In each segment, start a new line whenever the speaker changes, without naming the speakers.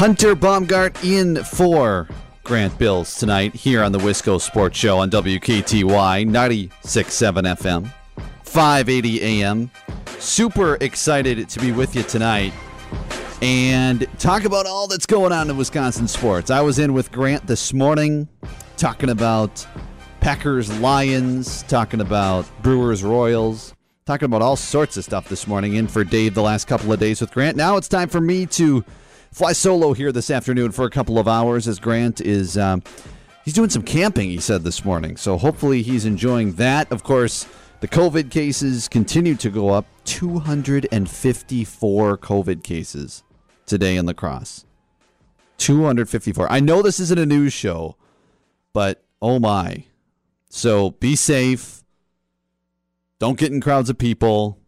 Hunter Baumgart in for Grant Bills tonight here on the Wisco Sports Show on WKTY 96.7 FM, 580 AM. Super excited to be with you tonight and talk about all that's going on in Wisconsin sports. I was in with Grant this morning talking about Packers Lions, talking about Brewers Royals, talking about all sorts of stuff this morning. In for Dave the last couple of days with Grant. Now it's time for me to fly solo here this afternoon for a couple of hours as Grant is um, he's doing some camping. He said this morning, so hopefully he's enjoying that. Of course, the COVID cases continue to go up. 254 COVID cases today in La Crosse. 254. I know this isn't a news show, but oh my. So be safe. Don't get in crowds of people.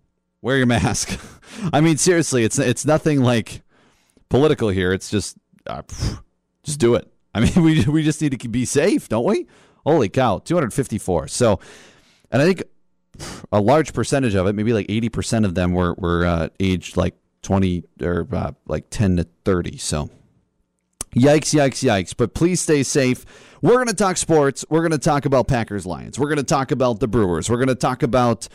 Wear your mask. I mean, seriously, it's it's nothing like political here. It's just uh, just do it. I mean, we we just need to be safe, don't we? Holy cow, 254. So, and I think a large percentage of it, maybe like 80% of them were were uh, aged like 20 or uh, like 10 to 30. So, yikes, yikes, yikes. But please stay safe. We're going to talk sports. We're going to talk about Packers Lions. We're going to talk about the Brewers. We're going to talk about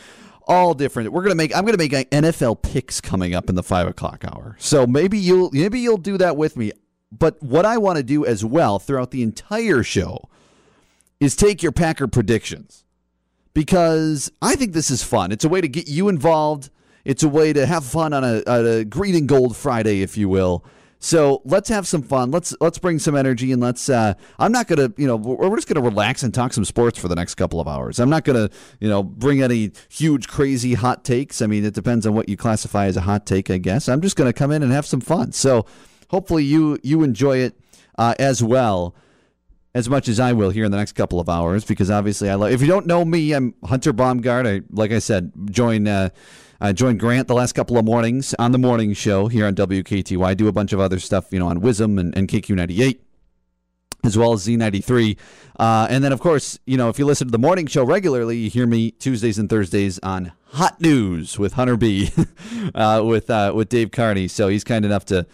all different. We're gonna make. I'm gonna make NFL picks coming up in the five o'clock hour. So maybe you'll maybe you'll do that with me. But what I want to do as well throughout the entire show is take your Packer predictions because I think this is fun. It's a way to get you involved. It's a way to have fun on a, a green and gold Friday, if you will. So let's have some fun. Let's let's bring some energy and let's. Uh, I'm not gonna, you know, we're just gonna relax and talk some sports for the next couple of hours. I'm not gonna, you know, bring any huge, crazy hot takes. I mean, it depends on what you classify as a hot take, I guess. I'm just gonna come in and have some fun. So hopefully you you enjoy it uh, as well as much as I will here in the next couple of hours because obviously I love. If you don't know me, I'm Hunter Baumgart. I like I said, join. Uh, I joined Grant the last couple of mornings on the morning show here on WKTY. I do a bunch of other stuff, you know, on WIZM and, and KQ98 as well as Z93. Uh, and then, of course, you know, if you listen to the morning show regularly, you hear me Tuesdays and Thursdays on Hot News with Hunter B, uh, with uh, with Dave Carney. So he's kind enough to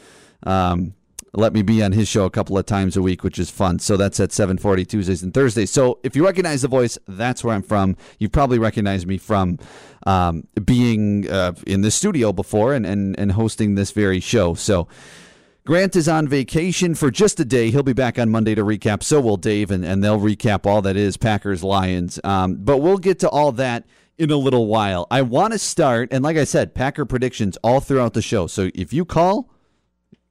um, let me be on his show a couple of times a week, which is fun. So that's at 7:40 Tuesdays and Thursdays. So if you recognize the voice, that's where I'm from. You probably recognize me from um, being uh, in the studio before and, and and hosting this very show. So. Grant is on vacation for just a day. He'll be back on Monday to recap. So will Dave, and, and they'll recap all that is Packers Lions. Um, but we'll get to all that in a little while. I want to start, and like I said, Packer predictions all throughout the show. So if you call,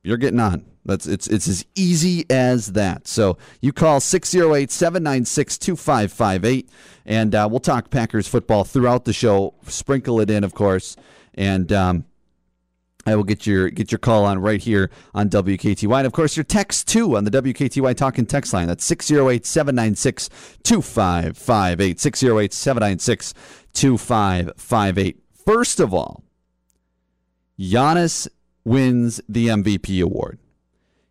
you're getting on. That's it's it's as easy as that. So you call 608-796-2558 and uh, we'll talk Packers football throughout the show. Sprinkle it in, of course, and um, I will get your get your call on right here on WKTY. And of course, your text too on the WKTY talking text line. That's 608 796 2558. 608 796 2558. First of all, Giannis wins the MVP award.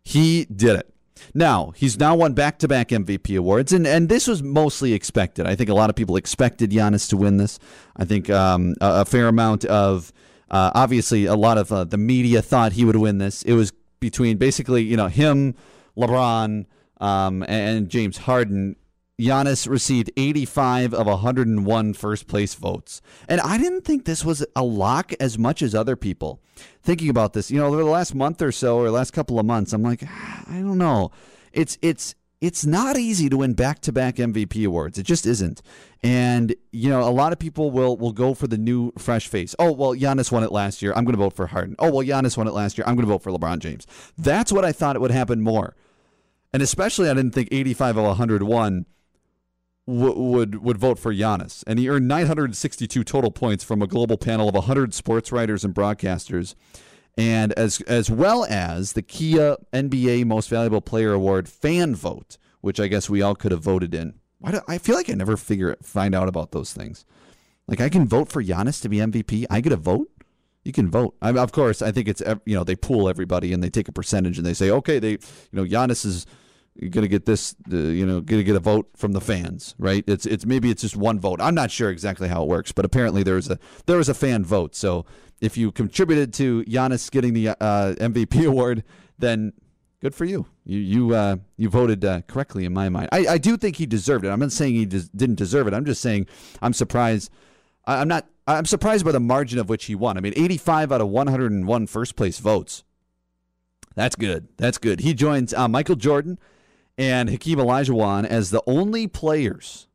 He did it. Now, he's now won back to back MVP awards, and, and this was mostly expected. I think a lot of people expected Giannis to win this. I think um, a, a, fair amount of, uh, obviously, a lot of uh, the media thought he would win this. It was between basically, you know, him, LeBron, um, and James Harden. Giannis received 85 of 101 first place votes. And I didn't think this was a lock as much as other people. Thinking about this, you know, over the last month or so or last couple of months, I'm like, I don't know. It's it's it's not easy to win back-to-back MVP awards. It just isn't. And you know, a lot of people will will go for the new fresh face. Oh, well, Giannis won it last year. I'm going to vote for Harden. Oh, well, Giannis won it last year. I'm going to vote for LeBron James. That's what I thought it would happen more. And especially I didn't think 85 of 101 w- would would vote for Giannis, and he earned 962 total points from a global panel of 100 sports writers and broadcasters, and as as well as the Kia NBA Most Valuable Player Award fan vote, which I guess we all could have voted in. Why do, I feel like I never figure find out about those things. Like I can vote for Giannis to be MVP. I get a vote. You can vote. I, of course, I think it's you know they pool everybody and they take a percentage and they say okay they you know Giannis is you're gonna get this, uh, you know, gonna get a vote from the fans, right? It's it's maybe it's just one vote. I'm not sure exactly how it works, but apparently there was a there was a fan vote. So if you contributed to Giannis getting the uh, MVP award, then Good for you. You you uh, you voted uh, correctly in my mind. I, I do think he deserved it. I'm not saying he des- didn't deserve it. I'm just saying I'm surprised. I, I'm not. I'm surprised by the margin of which he won. I mean, 85 out of 101 first place votes. That's good. That's good. He joins uh, Michael Jordan and Hakeem Olajuwon as the only players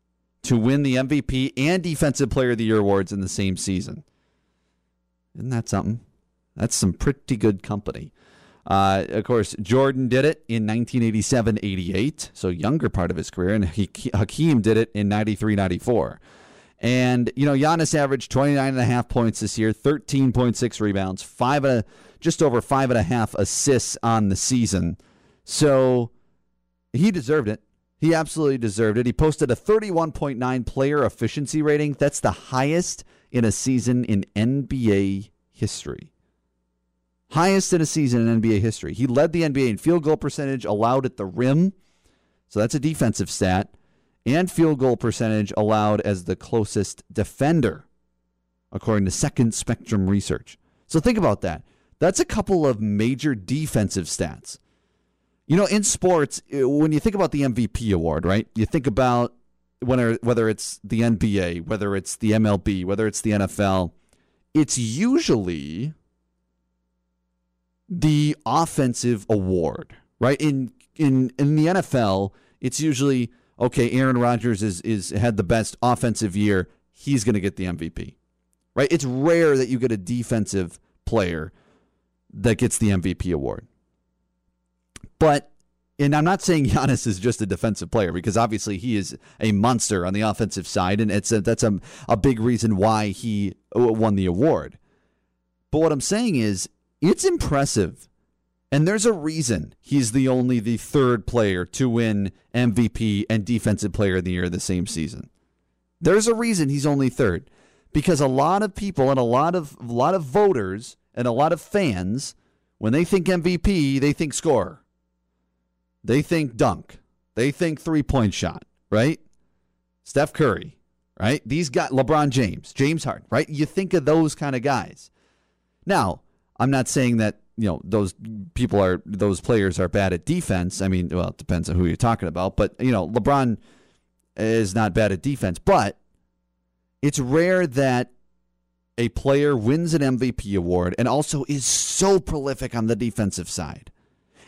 to win the MVP and Defensive Player of the Year awards in the same season. Isn't that something? That's some pretty good company. Uh, of course, Jordan did it in 1987 88, so younger part of his career, and Hakeem did it in 93 94. And, you know, Giannis averaged 29 and a half points this year, 13.6 rebounds, five and a, just over five and a half assists on the season. So he deserved it. He absolutely deserved it. He posted a 31.9 player efficiency rating. That's the highest in a season in NBA history. Highest in a season in NBA history. He led the NBA in field goal percentage allowed at the rim. So that's a defensive stat. And field goal percentage allowed as the closest defender, according to Second Spectrum Research. So think about that. That's a couple of major defensive stats. You know, in sports, uh, when you think about the MVP award, right? You think about whether whether it's the NBA, whether it's the MLB, whether it's the NFL, it's usually the offensive award, right? In in in the NFL, it's usually okay. Aaron Rodgers is is had the best offensive year. He's going to get the MVP, right? It's rare that you get a defensive player that gets the MVP award. But and I'm not saying Giannis is just a defensive player because obviously he is a monster on the offensive side, and it's a, that's a, a big reason why he won the award. But what I'm saying is it's impressive, and there's a reason he's the only the third player to win MVP and Defensive Player of the Year the same season. There's a reason he's only third because a lot of people and a lot of a lot of voters and a lot of fans when they think MVP they think scorer they think dunk. They think three point shot, right? Steph Curry, right? These got LeBron James, James Harden, right? You think of those kind of guys. Now, I'm not saying that you know those people are those players are bad at defense. I mean, well, it depends on who you're talking about, but you know, LeBron is not bad at defense, but it's rare that a player wins an MVP award and also is so prolific on the defensive side.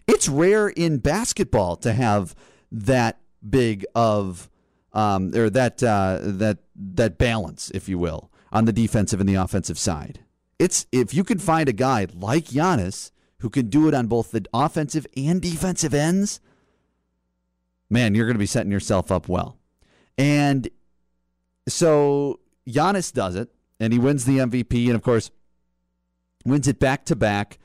It's rare in basketball to have that big of um, or that uh, that that balance, if you will, on the defensive and the offensive side. It's if you can find a guy like Giannis who can do it on both the offensive and defensive ends, man, you're going to be setting yourself up well. And so Giannis does it, and he wins the MVP, and of course, wins it back to back.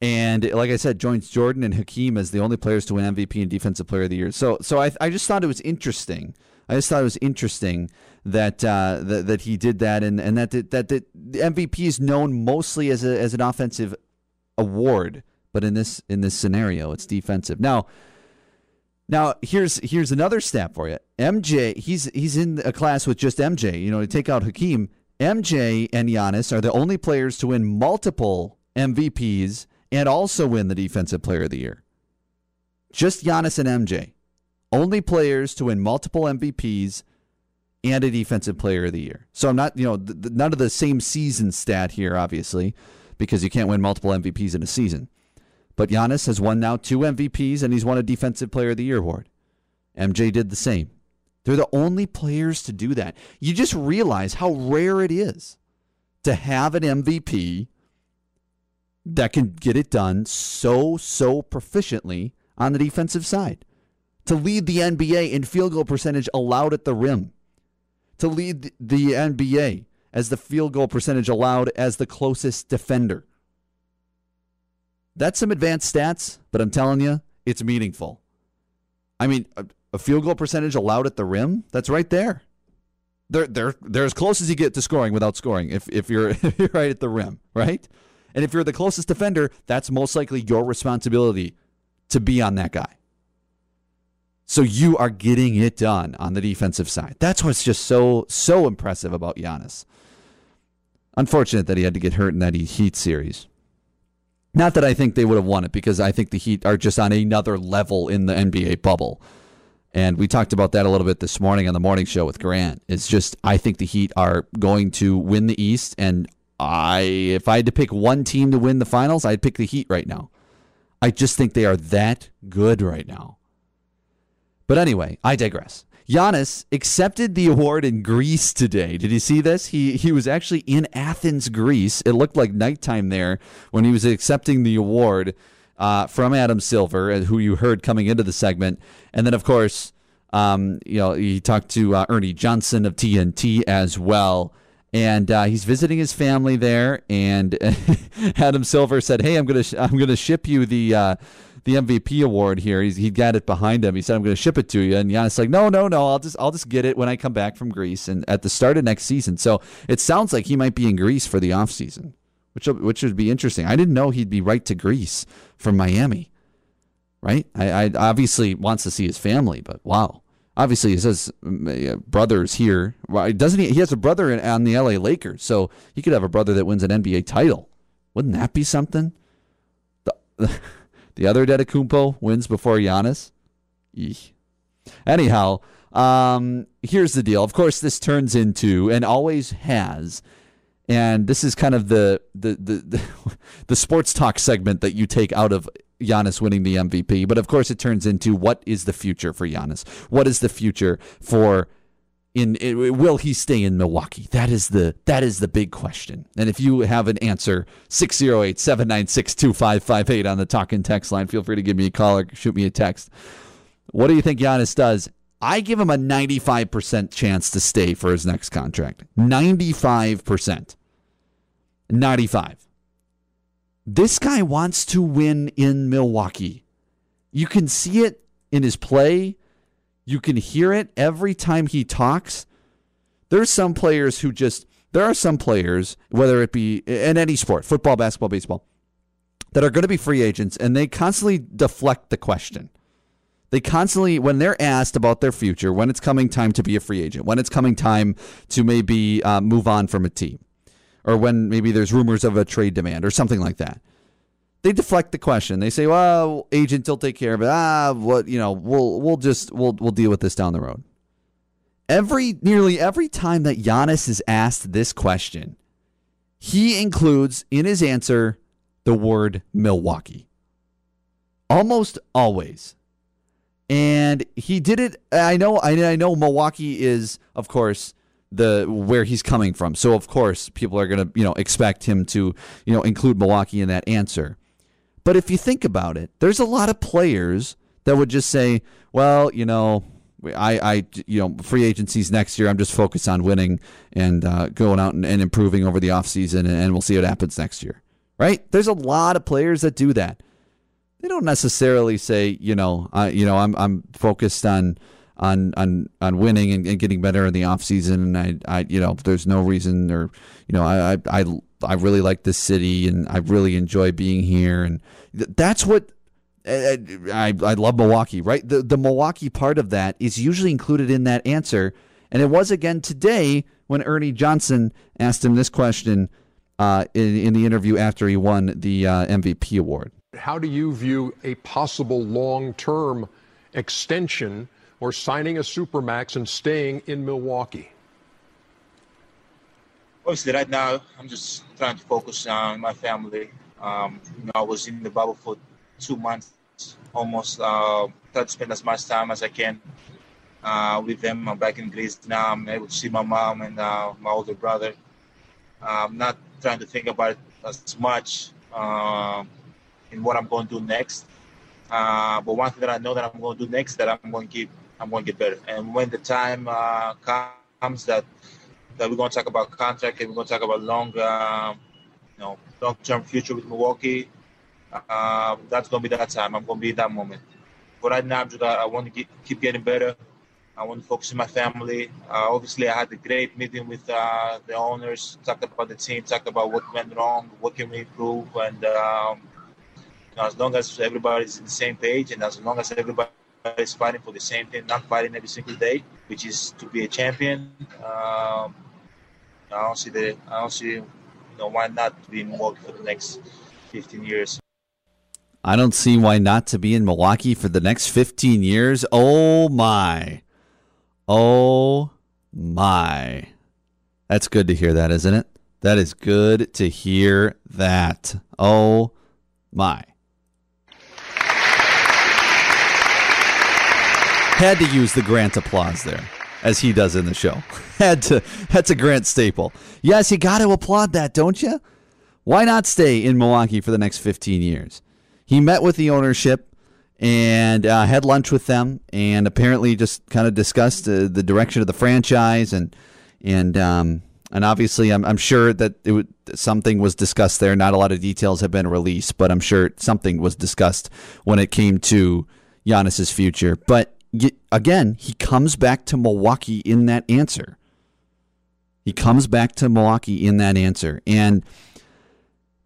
And like I said, joins Jordan and Hakeem as the only players to win MVP and Defensive Player of the Year. So, so I, I just thought it was interesting. I just thought it was interesting that uh, that, that he did that, and and that that, that the MVP is known mostly as a as an offensive award, but in this in this scenario, it's defensive. Now, now here's here's another stat for you. MJ, he's he's in a class with just MJ. You know, to take out Hakeem, MJ and Giannis are the only players to win multiple MVPs and also win the Defensive Player of the Year. Just Giannis and MJ. Only players to win multiple MVPs and a Defensive Player of the Year. So I'm not, you know, th- th- none of the same season stat here, obviously, because you can't win multiple MVPs in a season. But Giannis has won now two MVPs and he's won a Defensive Player of the Year award. MJ did the same. They're the only players to do that. You just realize how rare it is to have an MVP that can get it done so, so proficiently on the defensive side. To lead the NBA in field goal percentage allowed at the rim. To lead the NBA as the field goal percentage allowed as the closest defender. That's some advanced stats, but I'm telling you, it's meaningful. I mean, a, field goal percentage allowed at the rim, that's right there. They're, they're, they're as close as you get to scoring without scoring if, if, you're, if you're right at the rim, right? And if you're the closest defender, that's most likely your responsibility to be on that guy. So you are getting it done on the defensive side. That's what's just so so impressive about Giannis. Unfortunate that he had to get hurt in that Heat series. Not that I think they would have won it because I think the Heat are just on another level in the NBA bubble. And we talked about that a little bit this morning on the morning show with Grant. It's just I think the Heat are going to win the East and I if I had to pick one team to win the finals, I'd pick the Heat right now. I just think they are that good right now. But anyway, I digress. Giannis accepted the award in Greece today. Did you see this? He he was actually in Athens, Greece. It looked like nighttime there when he was accepting the award uh, from Adam Silver, uh, who you heard coming into the segment, and then of course, um, you know, he talked to uh, Ernie Johnson of TNT as well. And uh, he's visiting his family there, and Adam Silver said, "Hey, I'm gonna sh- I'm gonna ship you the uh, the MVP award here. He's, he got it behind him. He said, "I'm to ship it to you." And Giannis like, "No, no, no. I'll just I'll just get it when I come back from Greece and at the start of next season." So it sounds like he might be in Greece for the off season, which which would be interesting. I didn't know he'd be right to Greece from Miami. Right? I, I obviously wants to see his family, but wow. Obviously, he says uh, brothers here. Doesn't he? He has a brother in, on the LA Lakers, so he could have a brother that wins an NBA title. Wouldn't that be something? The, the other Antetokounmpo wins before Giannis. Anyhow, um, here's the deal. Of course, this turns into and always has, and this is kind of the the the the, the sports talk segment that you take out of Giannis winning the MVP. But of course, it turns into what is the future for Giannis? What is the future for in, in, will he stay in Milwaukee? That is the that is the big question. And if you have an answer, 608-796-2558 on the talking text line, feel free to give me a call or shoot me a text. What do you think Giannis does? I give him a 95% chance to stay for his next contract. 95%. 95. This guy wants to win in Milwaukee. You can see it in his play you can hear it every time he talks. There's some players who just, there are some players, whether it be in any sport, football, basketball, baseball, that are going to be free agents and they constantly deflect the question. They constantly, when they're asked about their future, when it's coming time to be a free agent, when it's coming time to maybe uh, move on from a team, or when maybe there's rumors of a trade demand or something like that, they deflect the question. They say, "Well, agent will take care of it." Ah, what you know, we'll we'll just we'll we'll deal with this down the road. Every nearly every time that Giannis is asked this question, he includes in his answer the word Milwaukee. Almost always. And he did it I know I, I know Milwaukee is of course the where he's coming from. So of course people are going to, you know, expect him to, you know, include Milwaukee in that answer. But if you think about it, there's a lot of players that would just say, well, you know, I, I, you know, free agencies next year. I'm just focused on winning and uh, going out and, and, improving over the offseason, and, and we'll see what happens next year. Right? There's a lot of players that do that. They don't necessarily say, you know, I, you know, I'm, I'm focused on, on, on, on winning and, and getting better in the offseason. And I, I, you know, there's no reason or, you know, I, I, I really like this city and I really enjoy being here. And that's what I, I, I love Milwaukee, right? The, the Milwaukee part of that is usually included in that answer. And it was again today when Ernie Johnson asked him this question uh, in, in the interview after he won the uh, MVP award.
How do you view a possible long term extension or signing a Supermax and staying in Milwaukee?
obviously right now I'm just trying to focus on my family. Um, you know, I was in the bubble for two months, almost. Uh, try to spend as much time as I can uh, with them. I'm back in Greece now. I'm able to see my mom and uh, my older brother. I'm not trying to think about it as much uh, in what I'm going to do next. Uh, but one thing that I know that I'm going to do next that I'm going to keep, I'm going to get better. And when the time uh, comes that that we're going to talk about contract and we're going to talk about long, um, you know, long-term future with Milwaukee. Uh, that's going to be that time. I'm going to be in that moment. But right now, I want to get, keep getting better. I want to focus on my family. Uh, obviously, I had a great meeting with uh, the owners, talked about the team, talked about what went wrong, what can we improve, and um, you know, as long as everybody's on the same page and as long as everybody is fighting for the same thing, not fighting every single day, which is to be a champion. Um, I don't see the I don't see you know why not be in Milwaukee for the next 15 years.
I don't see why not to be in Milwaukee for the next 15 years. Oh my. Oh my. That's good to hear that, isn't it? That is good to hear that. Oh my. Had to use the Grant applause there, as he does in the show. Had to. That's a Grant staple. Yes, you got to applaud that, don't you? Why not stay in Milwaukee for the next 15 years? He met with the ownership and uh, had lunch with them, and apparently just kind of discussed uh, the direction of the franchise and and um, and obviously I'm, I'm sure that it would, something was discussed there. Not a lot of details have been released, but I'm sure something was discussed when it came to Giannis's future. But again, he comes back to Milwaukee in that answer. He comes back to Milwaukee in that answer, and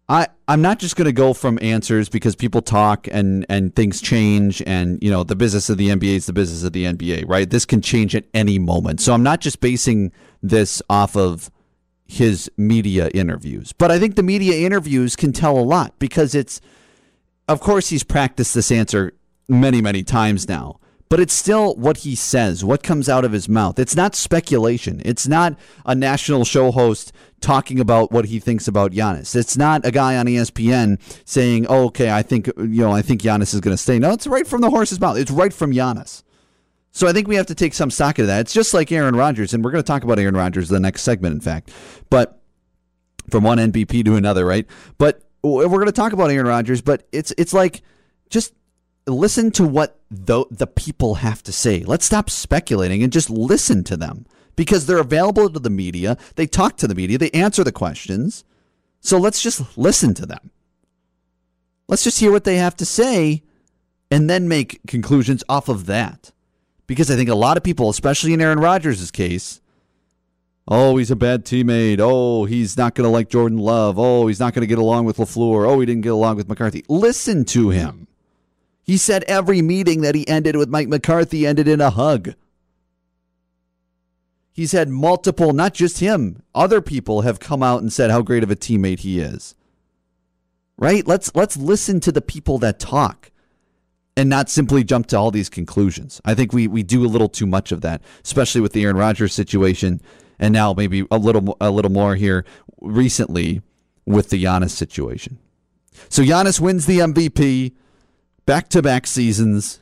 I I'm not just going to go from answers because people talk and and things change and you know the business of the NBA is the business of the NBA, right? This can change at any moment. So I'm not just basing this off of his media interviews. But I think the media interviews can tell a lot because it's of course he's practiced this answer many many times now but it's still what he says, what comes out of his mouth. It's not speculation. It's not a national show host talking about what he thinks about Giannis. It's not a guy on ESPN saying, oh, "Okay, I think you know, I think Giannis is going to stay." No, it's right from the horse's mouth. It's right from Giannis. So I think we have to take some stock of that. It's just like Aaron Rodgers, and we're going to talk about Aaron Rodgers the next segment, in fact. But from one MVP to another, right? But we're going to talk about Aaron Rodgers, but it's it's like just listen to what the, the people have to say. Let's stop speculating and just listen to them because they're available to the media. They talk to the media, they answer the questions. So let's just listen to them. Let's just hear what they have to say and then make conclusions off of that. Because I think a lot of people, especially in Aaron Rodgers' case, oh, he's a bad teammate. Oh, he's not going to like Jordan Love. Oh, he's not going to get along with LaFleur. Oh, he didn't get along with McCarthy. Listen to him. He said every meeting that he ended with Mike McCarthy ended in a hug. He's had multiple, not just him, other people have come out and said how great of a teammate he is. Right? Let's let's listen to the people that talk and not simply jump to all these conclusions. I think we we do a little too much of that, especially with the Aaron Rodgers situation and now maybe a little a little more here recently with the Giannis situation. So Giannis wins the MVP back to back seasons.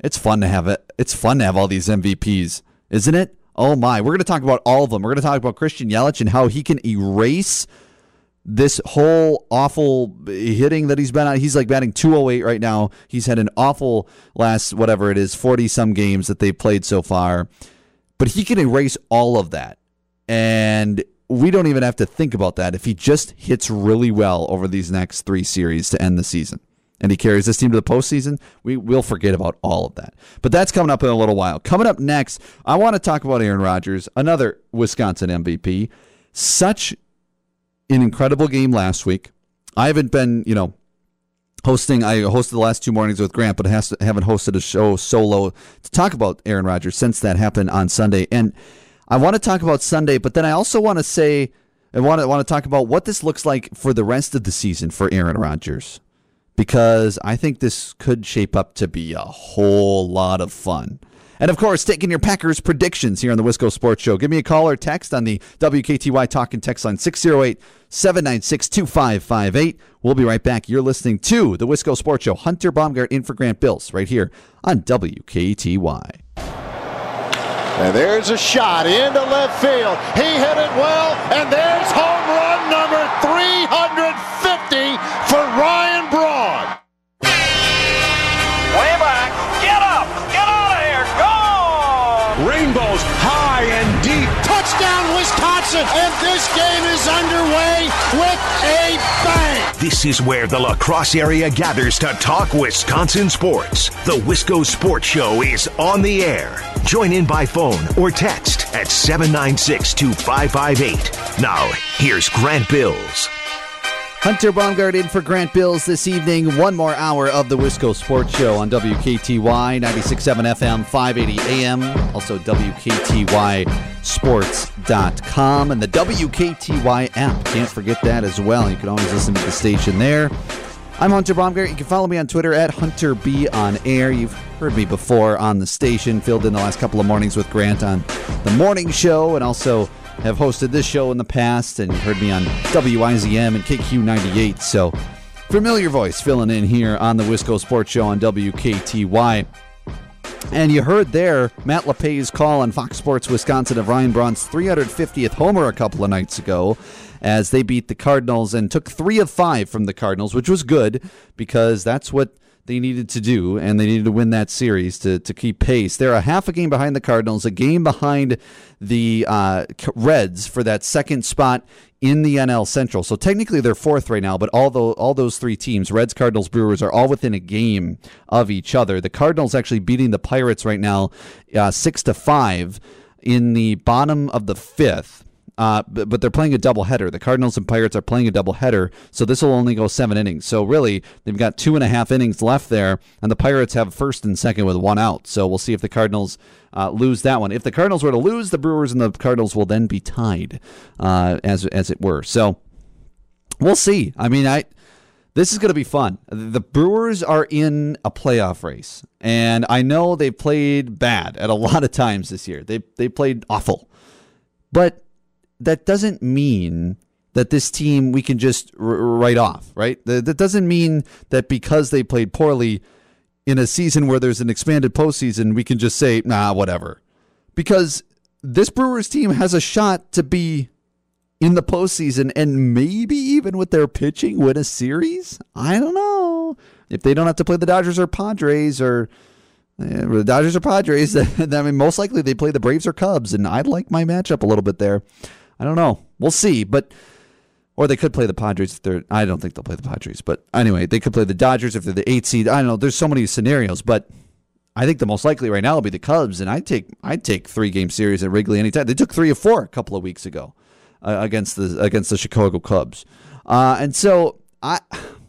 It's fun to have it. It's fun to have all these MVPs, isn't it? Oh my. We're going to talk about all of them. We're going to talk about Christian Yelich and how he can erase this whole awful hitting that he's been on. He's like batting 208 right now. He's had an awful last, whatever it is, 40 some games that they've played so far. But he can erase all of that. And we don't even have to think about that if he just hits really well over these next three series to end the season and he carries this team to the postseason, we will forget about all of that. But that's coming up in a little while. Coming up next, I want to talk about Aaron Rodgers, another Wisconsin MVP. Such an incredible game last week. I haven't been, you know, hosting. I hosted the last two mornings with Grant, but I haven't hosted a show solo to talk about Aaron Rodgers since that happened on Sunday. And I want to talk about Sunday, but then I also want to say I want to want to talk about what this looks like for the rest of the season for Aaron Rodgers because I think this could shape up to be a whole lot of fun. And of course, taking your Packers predictions here on the Wisco Sports Show. Give me a call or text on the WKTY Talk and Text line 608 796 2558. We'll be right back. You're listening to the Wisco Sports Show. Hunter Baumgart in for Grant Bills right here on WKTY.
And there's a shot into left field. He hit it well, and there's home run number 350 Wisconsin. And this game is underway with a bang.
This is where the La Crosse area gathers to talk Wisconsin sports. The Wisco Sports Show is on the air. Join in by phone or text at 796 2558. Now, here's Grant Bills.
Hunter Baumgart in for Grant Bills this evening. One more hour of the Wisco Sports Show on WKTY 96.7 FM, 580 AM. Also WKTYSports.com and the WKTY app. Can't forget that as well. You can always listen to the station there. I'm Hunter Baumgart. You can follow me on Twitter at Hunter B on air. You've heard me before on the station, filled in the last couple of mornings with Grant on the morning show, and also have hosted this show in the past. And you heard me on WIZM and KQ98. So familiar voice filling in here on the Wisco Sports Show on WKTY. And you heard there Matt LePay's call on Fox Sports Wisconsin of Ryan Braun's 350th homer a couple of nights ago as they beat the Cardinals and took three of five from the Cardinals, which was good because that's what they needed to do, and they needed to win that series to, to keep pace. They're a half a game behind the Cardinals, a game behind the uh, Reds for that second spot in the NL Central. So technically they're fourth right now, but all the, all those three teams, Reds, Cardinals, Brewers, are all within a game of each other. The Cardinals actually beating the Pirates right now, uh, six to five in the bottom of the fifth. Uh, but, but, they're playing a doubleheader. The Cardinals and Pirates are playing a doubleheader, so this will only go seven innings. So really, they've got two and a half innings left there, and the Pirates have first and second with one out. So we'll see if the Cardinals uh, lose that one. If the Cardinals were to lose, the Brewers and the Cardinals will then be tied, uh, as as it were. So we'll see. I mean, I this is going to be fun. The Brewers are in a playoff race, and I know they played bad at a lot of times this year. They they played awful, but that doesn't mean that this team we can just r- write off, right? That doesn't mean that because they played poorly in a season where there's an expanded postseason, we can just say, nah, whatever. Because this Brewers team has a shot to be in the postseason and maybe even with their pitching win a series. I don't know. If they don't have to play the Dodgers or Padres or yeah, the Dodgers or Padres, I mean, most likely they play the Braves or Cubs, and I'd like my matchup a little bit there. I don't know. We'll see. But or they could play the Padres if they're. I don't think they'll play the Padres, but anyway, they could play the Dodgers if they're the eight seed. I don't know. There's so many scenarios, but I think the most likely right now will be the Cubs, and I'd take I'd take three game series at Wrigley anytime. They took three or four a couple of weeks ago uh, against the against the Chicago Cubs, uh, and so I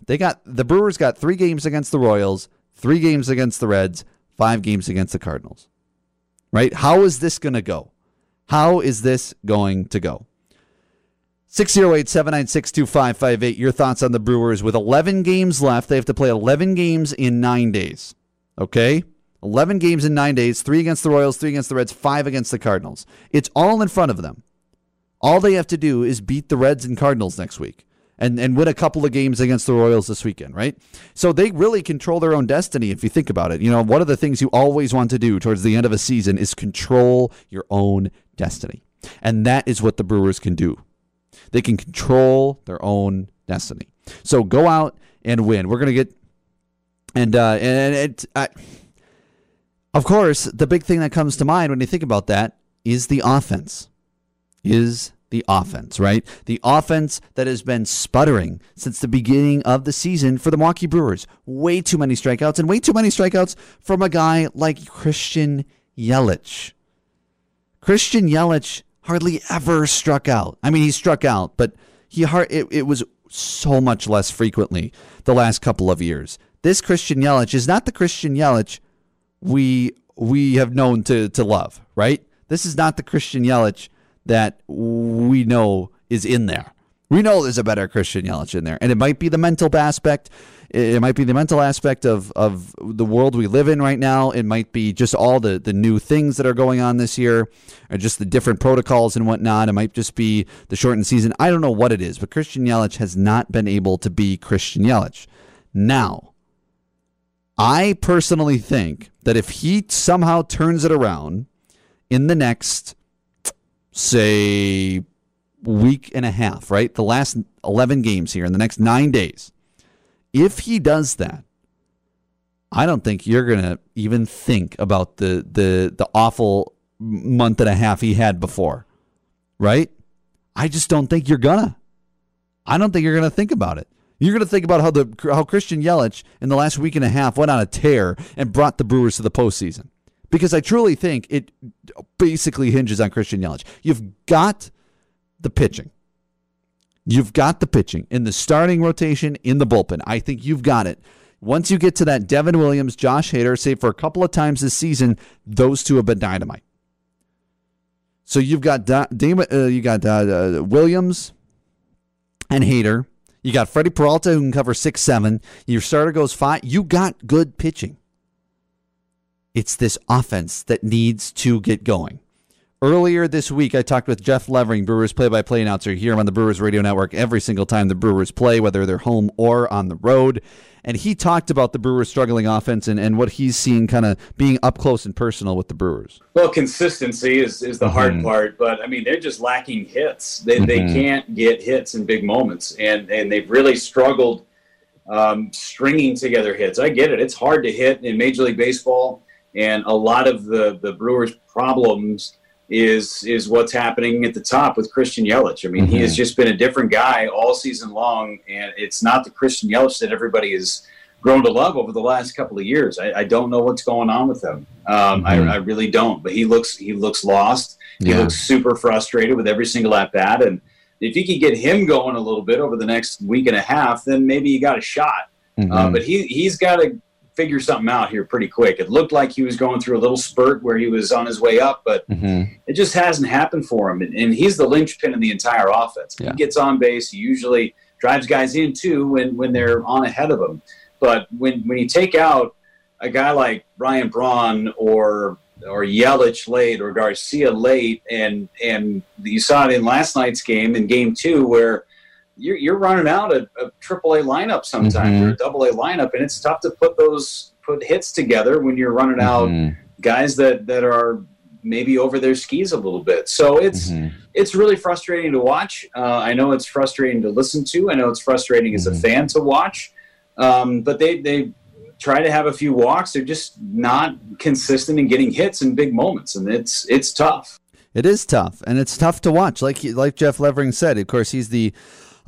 they got the Brewers got three games against the Royals, three games against the Reds, five games against the Cardinals. Right? How is this going to go? How is this going to go? 608 796 2558. Your thoughts on the Brewers with 11 games left. They have to play 11 games in nine days. Okay? 11 games in nine days three against the Royals, three against the Reds, five against the Cardinals. It's all in front of them. All they have to do is beat the Reds and Cardinals next week and, and win a couple of games against the Royals this weekend, right? So they really control their own destiny if you think about it. You know, one of the things you always want to do towards the end of a season is control your own destiny. And that is what the Brewers can do. They can control their own destiny. So go out and win. We're going to get and uh and it I, of course, the big thing that comes to mind when you think about that is the offense. Is the offense, right? The offense that has been sputtering since the beginning of the season for the Milwaukee Brewers. Way too many strikeouts and way too many strikeouts from a guy like Christian Yelich. Christian Yelich hardly ever struck out. I mean, he struck out, but he hard, it, it was so much less frequently the last couple of years. This Christian Yelich is not the Christian Yelich we we have known to to love, right? This is not the Christian Yelich that we know is in there. We know there's a better Christian Yelich in there, and it might be the mental aspect. It might be the mental aspect of, of the world we live in right now. It might be just all the, the new things that are going on this year, or just the different protocols and whatnot. It might just be the shortened season. I don't know what it is, but Christian Yelich has not been able to be Christian Yelich. Now, I personally think that if he somehow turns it around in the next say week and a half, right? The last 11 games here in the next 9 days. If he does that, I don't think you're going to even think about the the the awful month and a half he had before. Right? I just don't think you're gonna. I don't think you're going to think about it. You're going to think about how the how Christian Yelich in the last week and a half went on a tear and brought the Brewers to the postseason because I truly think it basically hinges on Christian Yelich. You've got the pitching. You've got the pitching in the starting rotation, in the bullpen. I think you've got it. Once you get to that Devin Williams, Josh Hader, say for a couple of times this season, those two have been dynamite. So you've got da- uh, you got uh, uh, Williams and Hader. You got Freddie Peralta who can cover six seven. Your starter goes five. You got good pitching. It's this offense that needs to get going. Earlier this week, I talked with Jeff Levering, Brewers play-by-play announcer here on the Brewers Radio Network every single time the Brewers play, whether they're home or on the road. And he talked about the Brewers' struggling offense and, and what he's seen kind of being up close and personal with the Brewers.
Well, consistency is, is the mm-hmm. hard part, but I mean, they're just lacking hits. They, mm-hmm. they can't get hits in big moments, and, and they've really struggled um, stringing together hits. I get it. It's hard to hit in Major League Baseball, and a lot of the, the Brewers' problems is is what's happening at the top with Christian Yelich. I mean, mm-hmm. he has mm-hmm. just been a different guy all season long, and it's not the Christian Yelich that everybody has grown to love over the last couple of years. I, I don't know what's going on with him. Um, mm-hmm. I, I, really don't. But he looks he looks lost. He yeah. looks super frustrated with every single at bat, and if you could get him going a little bit over the next week and a half, then maybe you got a shot. Mm-hmm. Uh, but he he's got to figure something out here pretty quick. It looked like he was going through a little spurt where he was on his way up, but mm-hmm. it just hasn't happened for him. And, and, he's the linchpin in the entire offense. Yeah. He gets on base. He usually drives guys in too when, when they're on ahead of him. But when, when you take out a guy like Ryan Braun or or Yelich late or Garcia late, and and you saw it in last night's game in Game Two where you're, you're running out a, triple a AAA lineup sometimes mm-hmm. or a double A lineup, and it's tough to put those put hits together when you're running out mm-hmm. guys that that are maybe over their skis a little bit. So it's mm-hmm. it's really frustrating to watch. Uh, I know it's frustrating to listen to. I know it's frustrating as a mm-hmm. fan to watch. Um, but they they try to have a few walks. They're just not consistent in getting hits in big moments, and it's it's tough.
It is tough, and it's tough to watch. Like like Jeff Levering said, of course, he's the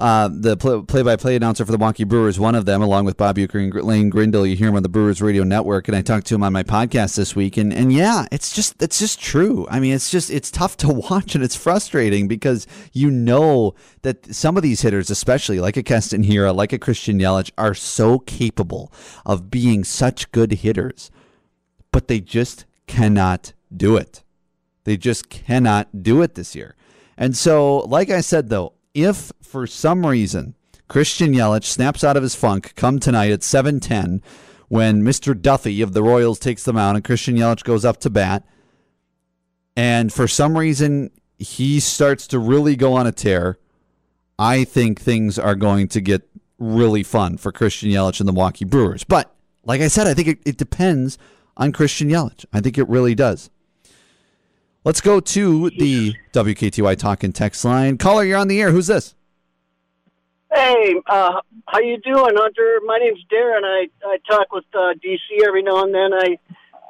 uh, the play by play announcer for the Milwaukee Brewers, one of them, along with Bob Uecker and Lane Grindle. You hear him on the Brewers Radio Network, and I talked to him on my podcast this week. And, and yeah, it's just it's just true. I mean, it's just it's tough to watch and it's frustrating because you know that some of these hitters, especially like a Keston Hiura, like a Christian Yelich, are so capable of being such good hitters, but they just cannot do it. They just cannot do it this year. And so, like I said, though, if for some reason Christian Yelich snaps out of his funk come tonight at 7:10 when Mr. Duffy of the Royals takes them out and Christian Yelich goes up to bat and for some reason he starts to really go on a tear, I think things are going to get really fun for Christian Yelich and the Milwaukee Brewers. But like I said, I think it, it depends on Christian Yelich. I think it really does. Let's go to the WKTY talking text line. Caller, you're on the air. Who's this?
Hey, uh, how you doing, Hunter? My name's Darren. I, I talk with uh, DC every now and then. I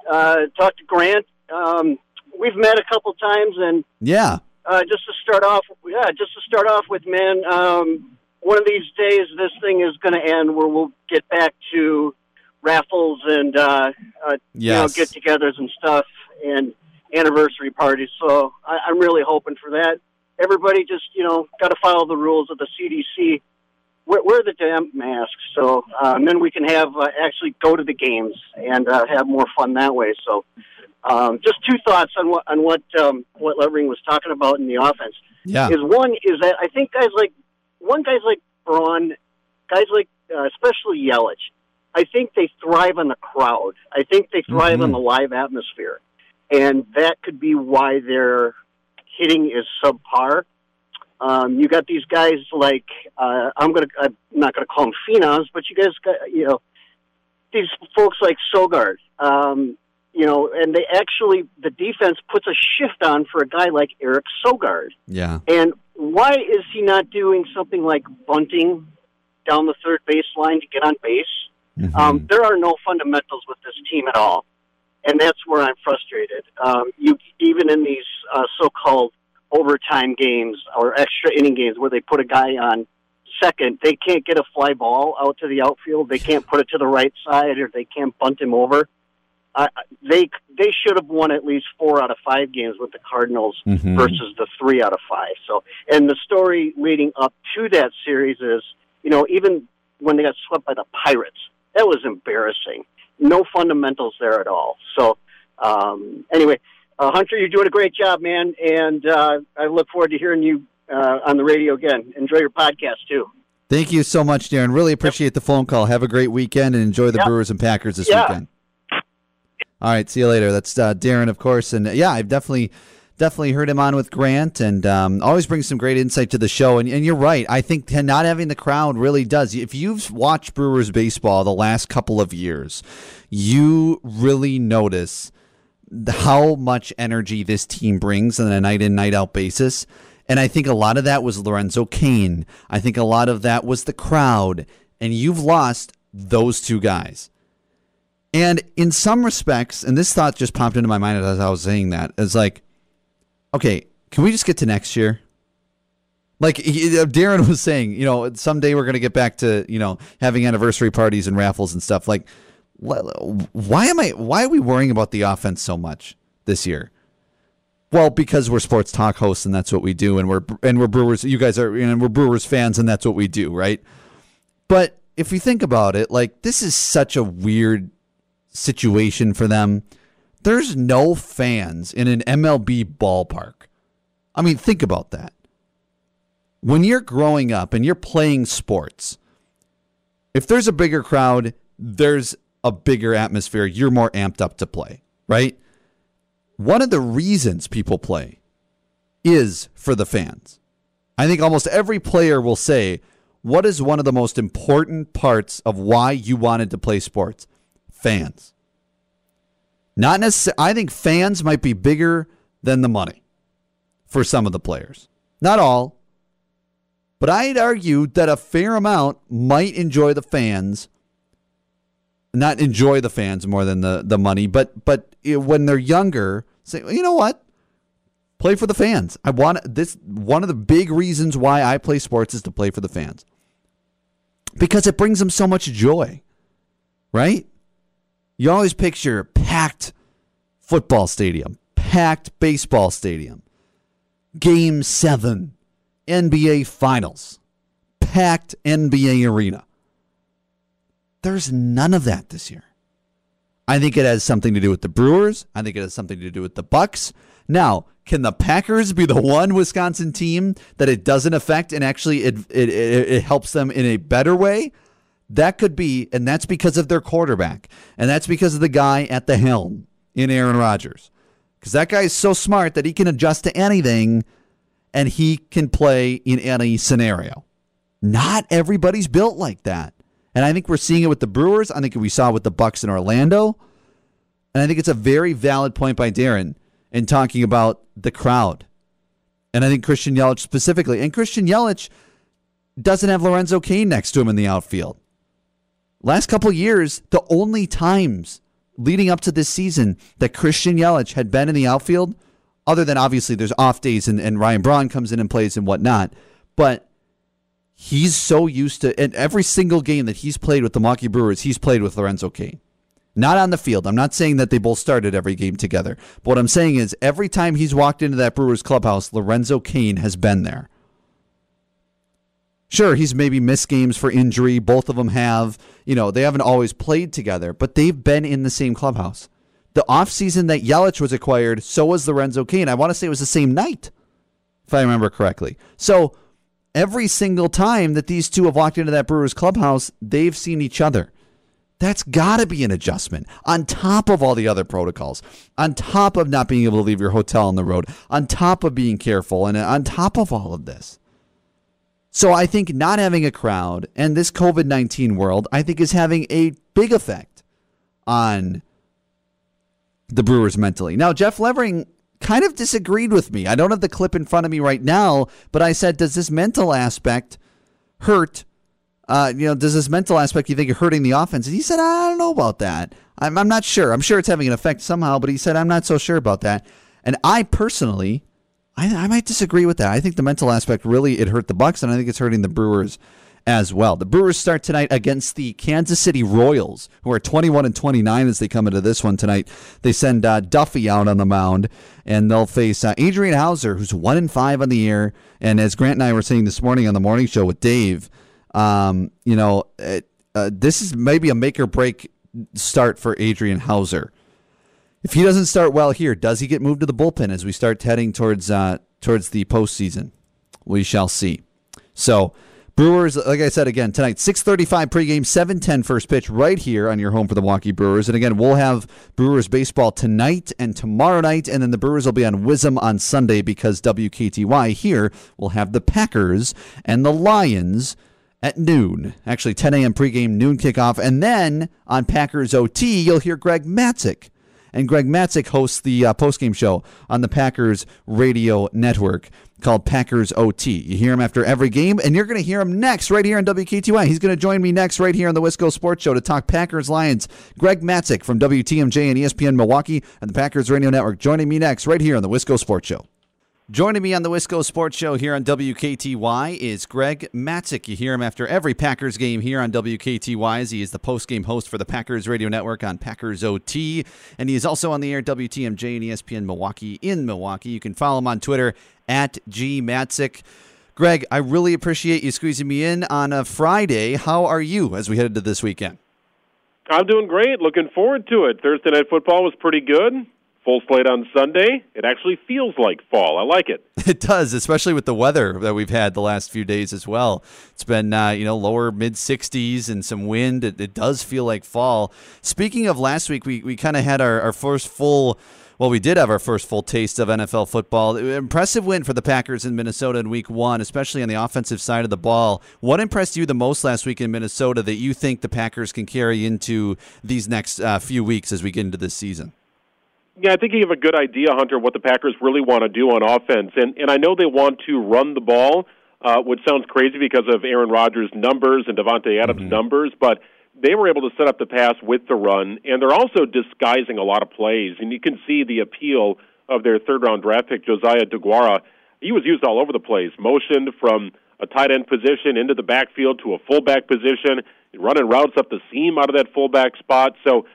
uh, talk to Grant. Um, we've met a couple times, and
yeah,
uh, just to start off, yeah, just to start off with, man. Um, one of these days, this thing is going to end where we'll get back to raffles and uh, uh, yes. you know get-togethers and stuff. And anniversary parties. So I, I'm really hoping for that. Everybody just, you know, got to follow the rules of the CDC. Wear, wear the damn masks, so uh, and then we can have uh, actually go to the games and uh, have more fun that way. So, um, just two thoughts on what on what um, what Levering was talking about in the offense.
Yeah,
is one is that I think guys like one guys like Braun, guys like uh, especially Yelich, I think they thrive on the crowd. I think they thrive mm-hmm. on the live atmosphere and that could be why their hitting is subpar. Um, you got these guys like uh, I'm gonna I'm not gonna call them phenoms, but you guys got you know these folks like Sogard, um, you know, and they actually the defense puts a shift on for a guy like Eric Sogard.
Yeah.
And why is he not doing something like bunting down the third baseline to get on base? Mm-hmm. Um, there are no fundamentals with this team at all and that's where I'm frustrated. Um, you even in these uh, so-called overtime games or extra inning games where they put a guy on second, they can't get a fly ball out to the outfield. They can't put it to the right side, or they can't bunt him over. Uh, they they should have won at least four out of five games with the Cardinals mm-hmm. versus the three out of five. So, and the story leading up to that series is, you know, even when they got swept by the Pirates, that was embarrassing no fundamentals there at all. So, um, anyway, uh, Hunter, you're doing a great job, man, and uh, I look forward to hearing you uh, on the radio again. Enjoy your podcast too.
Thank you so much, Darren. Really appreciate yep. the phone call. Have a great weekend and enjoy the yep. Brewers and Packers this yeah. weekend. All right, see you later. That's uh, Darren, of course, and yeah, I've definitely definitely heard him on with Grant, and um, always brings some great insight to the show. And, and, you're right. I think not having the crowd really does. If you've watched Brewers baseball the last couple of years, you really notice how much energy this team brings on a night in night out basis. And I think a lot of that was Lorenzo Cain. I think a lot of that was the crowd. And you've lost those two guys. And in some respects, and this thought just popped into my mind as I was saying that, is like, okay, can we just get to next year? Like uh, Darren was saying, you know, someday we're going to get back to, you know, having anniversary parties and raffles and stuff. Like, why am I, why are we worrying about the offense so much this year? Well, because we're sports talk hosts and that's what we do, and we're and we're Brewers. You guys are, and we're Brewers fans, and that's what we do, right? But if you think about it, like this is such a weird situation for them. There's no fans in an MLB ballpark. I mean, think about that. When you're growing up and you're playing sports, if there's a bigger crowd, there's a bigger atmosphere. You're more amped up to play, right? One of the reasons people play is for the fans. I think almost every player will say, What is one of the most important parts of why you wanted to play sports? Fans. Not necessarily. I think fans might be bigger than the money for some of the players. Not all, but I'd argue that a fair amount might enjoy the fans. Not enjoy the fans more than the, the money, but but when they're younger, say, you know what? Play for the fans. I want this. One of the big reasons why I play sports is to play for the fans because it brings them so much joy, right? You always picture packed football stadium, packed baseball stadium, game seven, NBA finals, packed NBA arena. There's none of that this year. I think it has something to do with the Brewers. I think it has something to do with the Bucks. Now, can the Packers be the one Wisconsin team that it doesn't affect and actually it, it, it, it helps them in a better way? That could be, and that's because of their quarterback. And that's because of the guy at the helm in Aaron Rodgers. Because that guy is so smart that he can adjust to anything and he can play in any scenario. Not everybody's built like that. And I think we're seeing it with the Brewers. I think we saw it with the Bucks in Orlando. And I think it's a very valid point by Darren in talking about the crowd. And I think Christian Yelich specifically. And Christian Yelich doesn't have Lorenzo Cain next to him in the outfield. Last couple years, the only times leading up to this season that Christian Yelich had been in the outfield, other than obviously there's off days and, and Ryan Braun comes in and plays and whatnot, but he's so used to in every single game that he's played with the Milwaukee Brewers, he's played with Lorenzo Cain. Not on the field. I'm not saying that they both started every game together. But what I'm saying is every time he's walked into that Brewers clubhouse, Lorenzo Cain has been there. Sure, he's maybe missed games for injury. Both of them have, you know, they haven't always played together, but they've been in the same clubhouse. The offseason that Yelich was acquired, so was Lorenzo Cain. I want to say it was the same night, if I remember correctly. So every single time that these two have walked into that Brewers clubhouse, they've seen each other. That's got to be an adjustment on top of all the other protocols, on top of not being able to leave your hotel on the road, on top of being careful, and on top of all of this. So I think not having a crowd and this COVID 19 world, I think, is having a big effect on the Brewers mentally. Now, Jeff Levering kind of disagreed with me. I don't have the clip in front of me right now, but I said, does this mental aspect hurt? Uh, you know, does this mental aspect you think are hurting the offense? And he said, I don't know about that. I'm, I'm not sure. I'm sure it's having an effect somehow, but he said, I'm not so sure about that. And I personally I, I might disagree with that. I think the mental aspect really it hurt the Bucks, and I think it's hurting the Brewers as well. The Brewers start tonight against the Kansas City Royals, who are 21 and 29 as they come into this one tonight. They send uh, Duffy out on the mound, and they'll face uh, Adrian Houser, who's one and five on the year. And as Grant and I were saying this morning on the morning show with Dave, um, you know, it, uh, this is maybe a make or break start for Adrian Houser. If he doesn't start well here, does he get moved to the bullpen as we start heading towards uh, towards the postseason? We shall see. So, Brewers, like I said again tonight, six thirty-five pregame, seven ten first pitch, right here on your home for the Milwaukee Brewers. And again, we'll have Brewers baseball tonight and tomorrow night, and then the Brewers will be on Wisdom on Sunday because WKTY here will have the Packers and the Lions at noon. Actually, 10 a.m. pregame, noon kickoff, and then on Packers OT, you'll hear Greg Matzek and Greg Matzek hosts the uh, postgame show on the Packers radio network called Packers OT. You hear him after every game, and you're going to hear him next right here on WKTY. He's going to join me next right here on the Wisco Sports Show to talk Packers Lions. Greg Matzek from WTMJ and ESPN Milwaukee and the Packers radio network joining me next right here on the Wisco Sports Show. Joining me on the Wisco Sports Show here on WKTY is Greg Matzek. You hear him after every Packers game here on WKTY as he is the post-game host for the Packers Radio Network on Packers OT. And he is also on the air WTMJ and ESPN Milwaukee in Milwaukee. You can follow him on Twitter at gmatzek. Greg, I really appreciate you squeezing me in on a Friday. How are you as we head into this weekend?
I'm doing great. Looking forward to it. Thursday night football was pretty good full slate on Sunday. It actually feels like fall. I like it.
It does, especially with the weather that we've had the last few days as well. It's been uh, you know lower mid 60s and some wind. It, it, does feel like fall. Speaking of last week, we, we kind of had our, our first full. Well, we did have our first full taste of NFL football. Impressive win for the Packers in Minnesota in week one, especially on the offensive side of the ball. What impressed you the most last week in Minnesota that you think the Packers can carry into these next uh, few weeks as we get into this season?
Yeah, I think you have a good idea, Hunter, what the Packers really want to do on offense, and and I know they want to run the ball, uh, which sounds crazy because of Aaron Rodgers' numbers and Davante Adams' mm-hmm. numbers, but they were able to set up the pass with the run, and they're also disguising a lot of plays, and you can see the appeal of their third round draft pick Josiah DeGuara. He was used all over the place, motioned from a tight end position into the backfield to a fullback position, running routes up the seam out of that fullback spot. So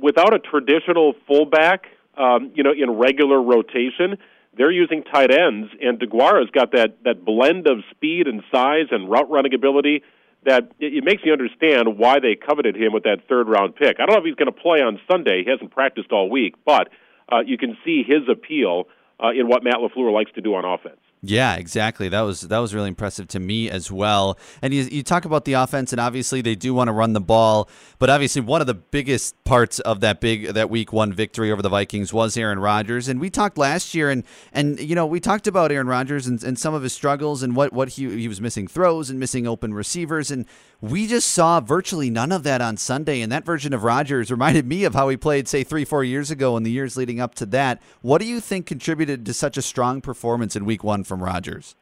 without a traditional fullback, um, you know, in regular rotation, they're using tight ends, and DeGuara's got that that blend of speed and size and route running ability that it, makes you understand why they coveted him with that third round pick. I don't know if he's going to play on Sunday; he hasn't practiced all week, but uh, you can see his appeal uh, in what Matt LaFleur likes to do on offense.
Yeah, exactly. That was that was really impressive to me as well. And you, you talk about the offense, and obviously they do want to run the ball, but obviously one of the biggest parts of that big that week one victory over the Vikings was Aaron Rodgers. And we talked last year, and and you know we talked about Aaron Rodgers and, and some of his struggles and what what he he was missing throws and missing open receivers, and we just saw virtually none of that on Sunday. And that version of Rodgers reminded me of how he played, say, three four years ago, and the years leading up to that. What do you think contributed to such a strong performance in Week One? from Rodgers?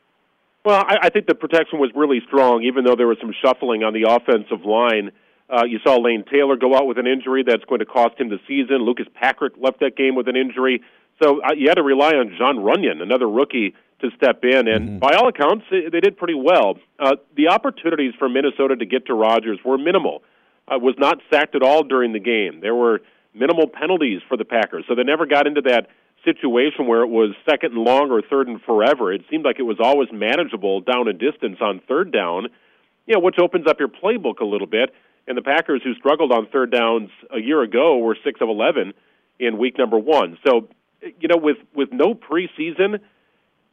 Well, I, I think the protection was really strong, even though there was some shuffling on the offensive line. Uh, you saw Lane Taylor go out with an injury that's going to cost him the season. Lucas Patrick left that game with an injury. So uh, you had to rely on Jon Runyan, another rookie, to step in. And mm-hmm. by all accounts, they, did pretty well. Uh, the opportunities for Minnesota to get to Rodgers were minimal. Uh, was not sacked at all during the game. There were minimal penalties for the Packers, so they never got into that situation where it was second and long or third and forever. It seemed like it was always manageable down a distance on third down, you know, which opens up your playbook a little bit. And the Packers, who struggled on third downs a year ago, were six of eleven in week number one. So, you know, with with no preseason,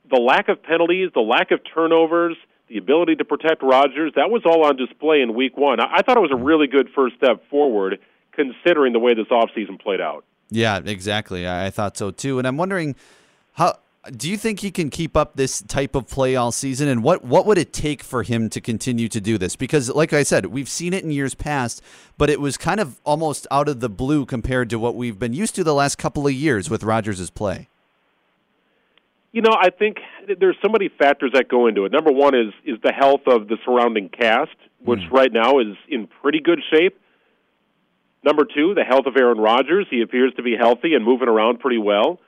the lack of penalties, the lack of turnovers, the ability to protect Rodgers, that was all on display in week one. I, I thought it was a really good first step forward, considering the way this offseason played out.
Yeah, exactly. I, I thought so too. And I'm wondering how do you think he can keep up this type of play all season and what what would it take for him to continue to do this because like i said we've seen it in years past but it was kind of almost out of the blue compared to what we've been used to the last couple of years with rodgers' play
you know i think there's so many factors that go into it number one is is the health of the surrounding cast which mm. right now is in pretty good shape Number two, the health of Aaron Rodgers. He appears to be healthy and moving around pretty well.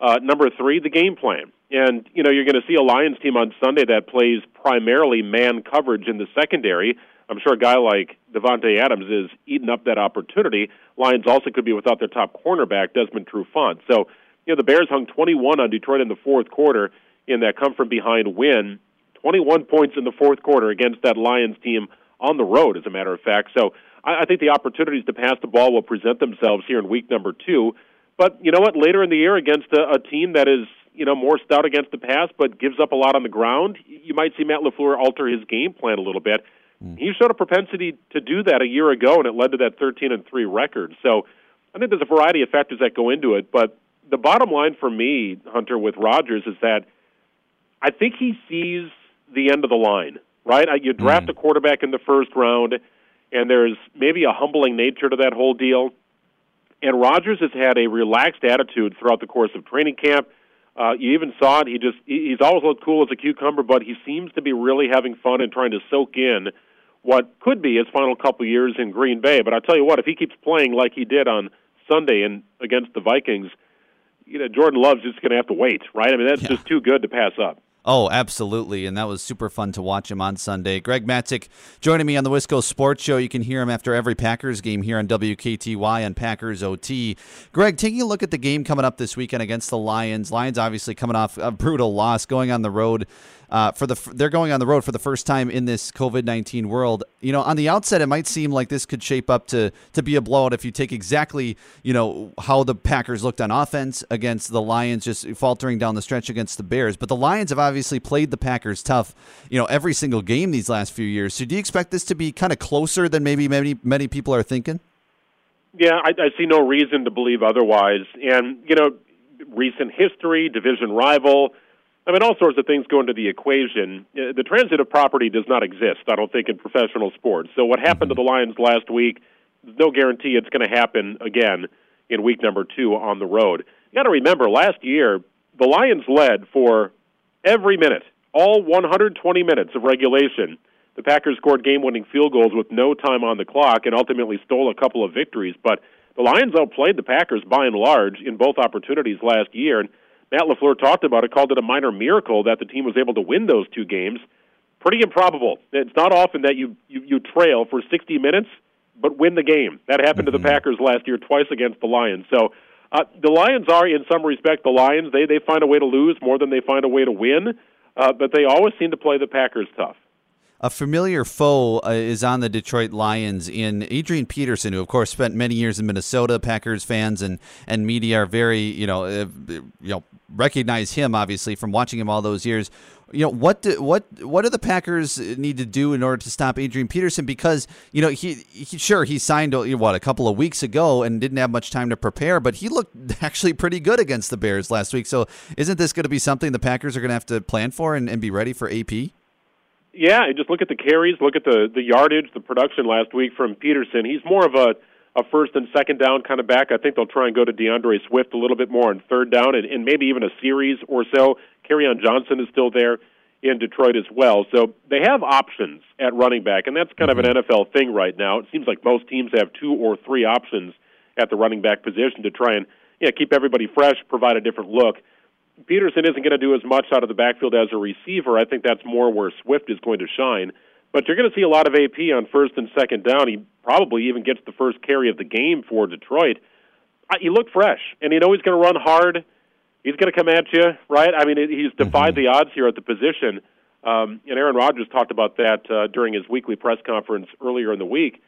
Uh, number three, the game plan. And, you know, you're going to see a Lions team on Sunday that plays primarily man coverage in the secondary. I'm sure a guy like Davante Adams is eating up that opportunity. Lions also could be without their top cornerback, Desmond Trufant. So, you know, the Bears hung 21 on Detroit in the fourth quarter in that come from behind win. 21 points in the fourth quarter against that Lions team on the road, as a matter of fact. So I, I think the opportunities to pass the ball will present themselves here in week number two. But you know what? Later in the year, against a, a team that is you know, more stout against the pass, but gives up a lot on the ground, you might see Matt LaFleur alter his game plan a little bit. Mm. He showed a propensity to do that a year ago, and it led to that 13 and 3 record. So I think there's a variety of factors that go into it, but the bottom line for me, Hunter, with Rodgers is that I think he sees the end of the line, right? You draft mm. a quarterback in the first round, and there's maybe a humbling nature to that whole deal. And Rodgers has had a relaxed attitude throughout the course of training camp. Uh, you even saw it. He just he's always looked cool as a cucumber, but he seems to be really having fun and trying to soak in what could be his final couple years in Green Bay. But I tell you what, if he keeps playing like he did on Sunday and against the Vikings, you know Jordan Love's just going to have to wait, right? I mean that's yeah. just too good to pass up.
Oh, absolutely. And that was super fun to watch him on Sunday. Greg Matzek joining me on the Wisco Sports Show. You can hear him after every Packers game here on WKTY and Packers OT. Greg, taking a look at the game coming up this weekend against the Lions. Lions obviously coming off a brutal loss, going on the road uh, for the they're going on the road for the first time in this COVID nineteen world. You know, on the outset, it might seem like this could shape up to to be a blowout if you take exactly you know how the Packers looked on offense against the Lions, just faltering down the stretch against the Bears. But the Lions have obviously played the Packers tough, you know, every single game these last few years. So do you expect this to be kind of closer than maybe many many people are thinking?
Yeah, I, I see no reason to believe otherwise. And you know, recent history, division rival I mean, all sorts of things go into the equation. Uh, the transitive property does not exist, I don't think, in professional sports. So, what happened to the Lions last week, no guarantee it's going to happen again in week number two on the road. You got to remember, last year, the Lions led for every minute, all 120 minutes of regulation. The Packers scored game winning field goals with no time on the clock and ultimately stole a couple of victories. But the Lions outplayed the Packers by and large in both opportunities last year. And Matt LaFleur talked about it, called it a minor miracle that the team was able to win those two games. Pretty improbable. It's not often that you, you, you trail for 60 minutes but win the game. That happened mm-hmm. to the mm-hmm. Packers last year twice against the Lions. So uh, the Lions are, in some respect, the Lions. They they find a way to lose more than they find a way to win, uh, but they always seem to play the Packers tough
a familiar foe uh, is on the Detroit Lions in Adrian Peterson, who of course spent many years in Minnesota. Packers fans and and media are very you know uh, you know recognize him obviously from watching him all those years. You know what do, what what do the Packers need to do in order to stop Adrian Peterson? Because you know he, he sure he signed uh, what a couple of weeks ago and didn't have much time to prepare, but he looked actually pretty good against the Bears last week. So isn't this going to be something the Packers are going to have to plan for and, and be ready for AP?
Yeah, just look at the carries, look at the the yardage, the production last week from Peterson. He's more of a a first and second down kind of back. I think they'll try and go to D'Andre Swift a little bit more on third down and, and maybe even a series or so. Kerryon Johnson is still there in Detroit as well. So they have options at running back, and that's kind of an mm-hmm. NFL thing right now. It seems like most teams have two or three options at the running back position to try and yeah, keep everybody fresh, provide a different look. Peterson isn't going to do as much out of the backfield as a receiver. I think that's more where Swift is going to shine. But you're going to see a lot of AP on first and second down. He probably even gets the first carry of the game for Detroit. He looked fresh, and you know he's going to run hard. He's going to come at you, right? I mean, he's defied mm-hmm. the odds here at the position. Um, and Aaron Rodgers talked about that uh, during his weekly press conference earlier in the week.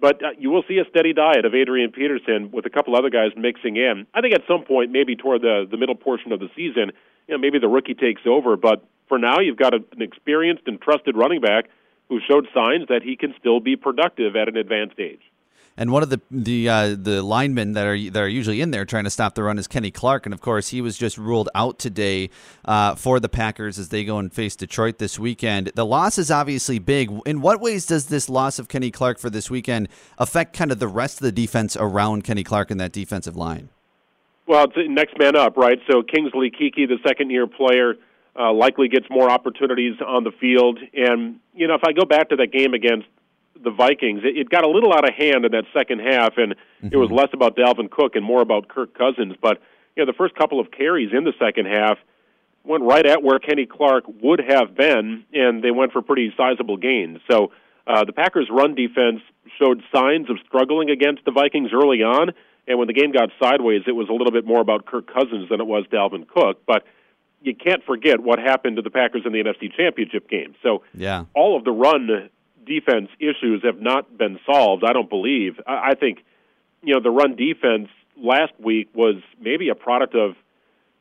But uh, you will see a steady diet of Adrian Peterson with a couple other guys mixing in. I think at some point, maybe toward the, the middle portion of the season, you know, maybe the rookie takes over. But for now, you've got a, an experienced and trusted running back who showed signs that he can still be productive at an advanced age.
And one of the the uh, the linemen that are that are usually in there trying to stop the run is Kenny Clark, and of course he was just ruled out today uh, for the Packers as they go and face Detroit this weekend. The loss is obviously big. In what ways does this loss of Kenny Clark for this weekend affect kind of the rest of the defense around Kenny Clark and that defensive line?
Well, it's next man up, right? So Kingsley Keke, the second year player. Uh, likely gets more opportunities on the field. And, you know, if I go back to that game against the Vikings. It, it got a little out of hand in that second half, and mm-hmm. it was mm-hmm. less about Dalvin Cook and more about Kirk Cousins. But you know, the first couple of carries in the second half went right at where Kenny Clark would have been, and they went for pretty sizable gains. So uh, the Packers' run defense showed signs of struggling against the Vikings early on, and when the game got sideways, it was a little bit more about Kirk Cousins than it was Dalvin Cook. But you can't forget what happened to the Packers in the NFC Championship game. So
yeah.
all of the run defense issues have not been solved. I don't believe. I, I think, you know, the run defense last week was maybe a product of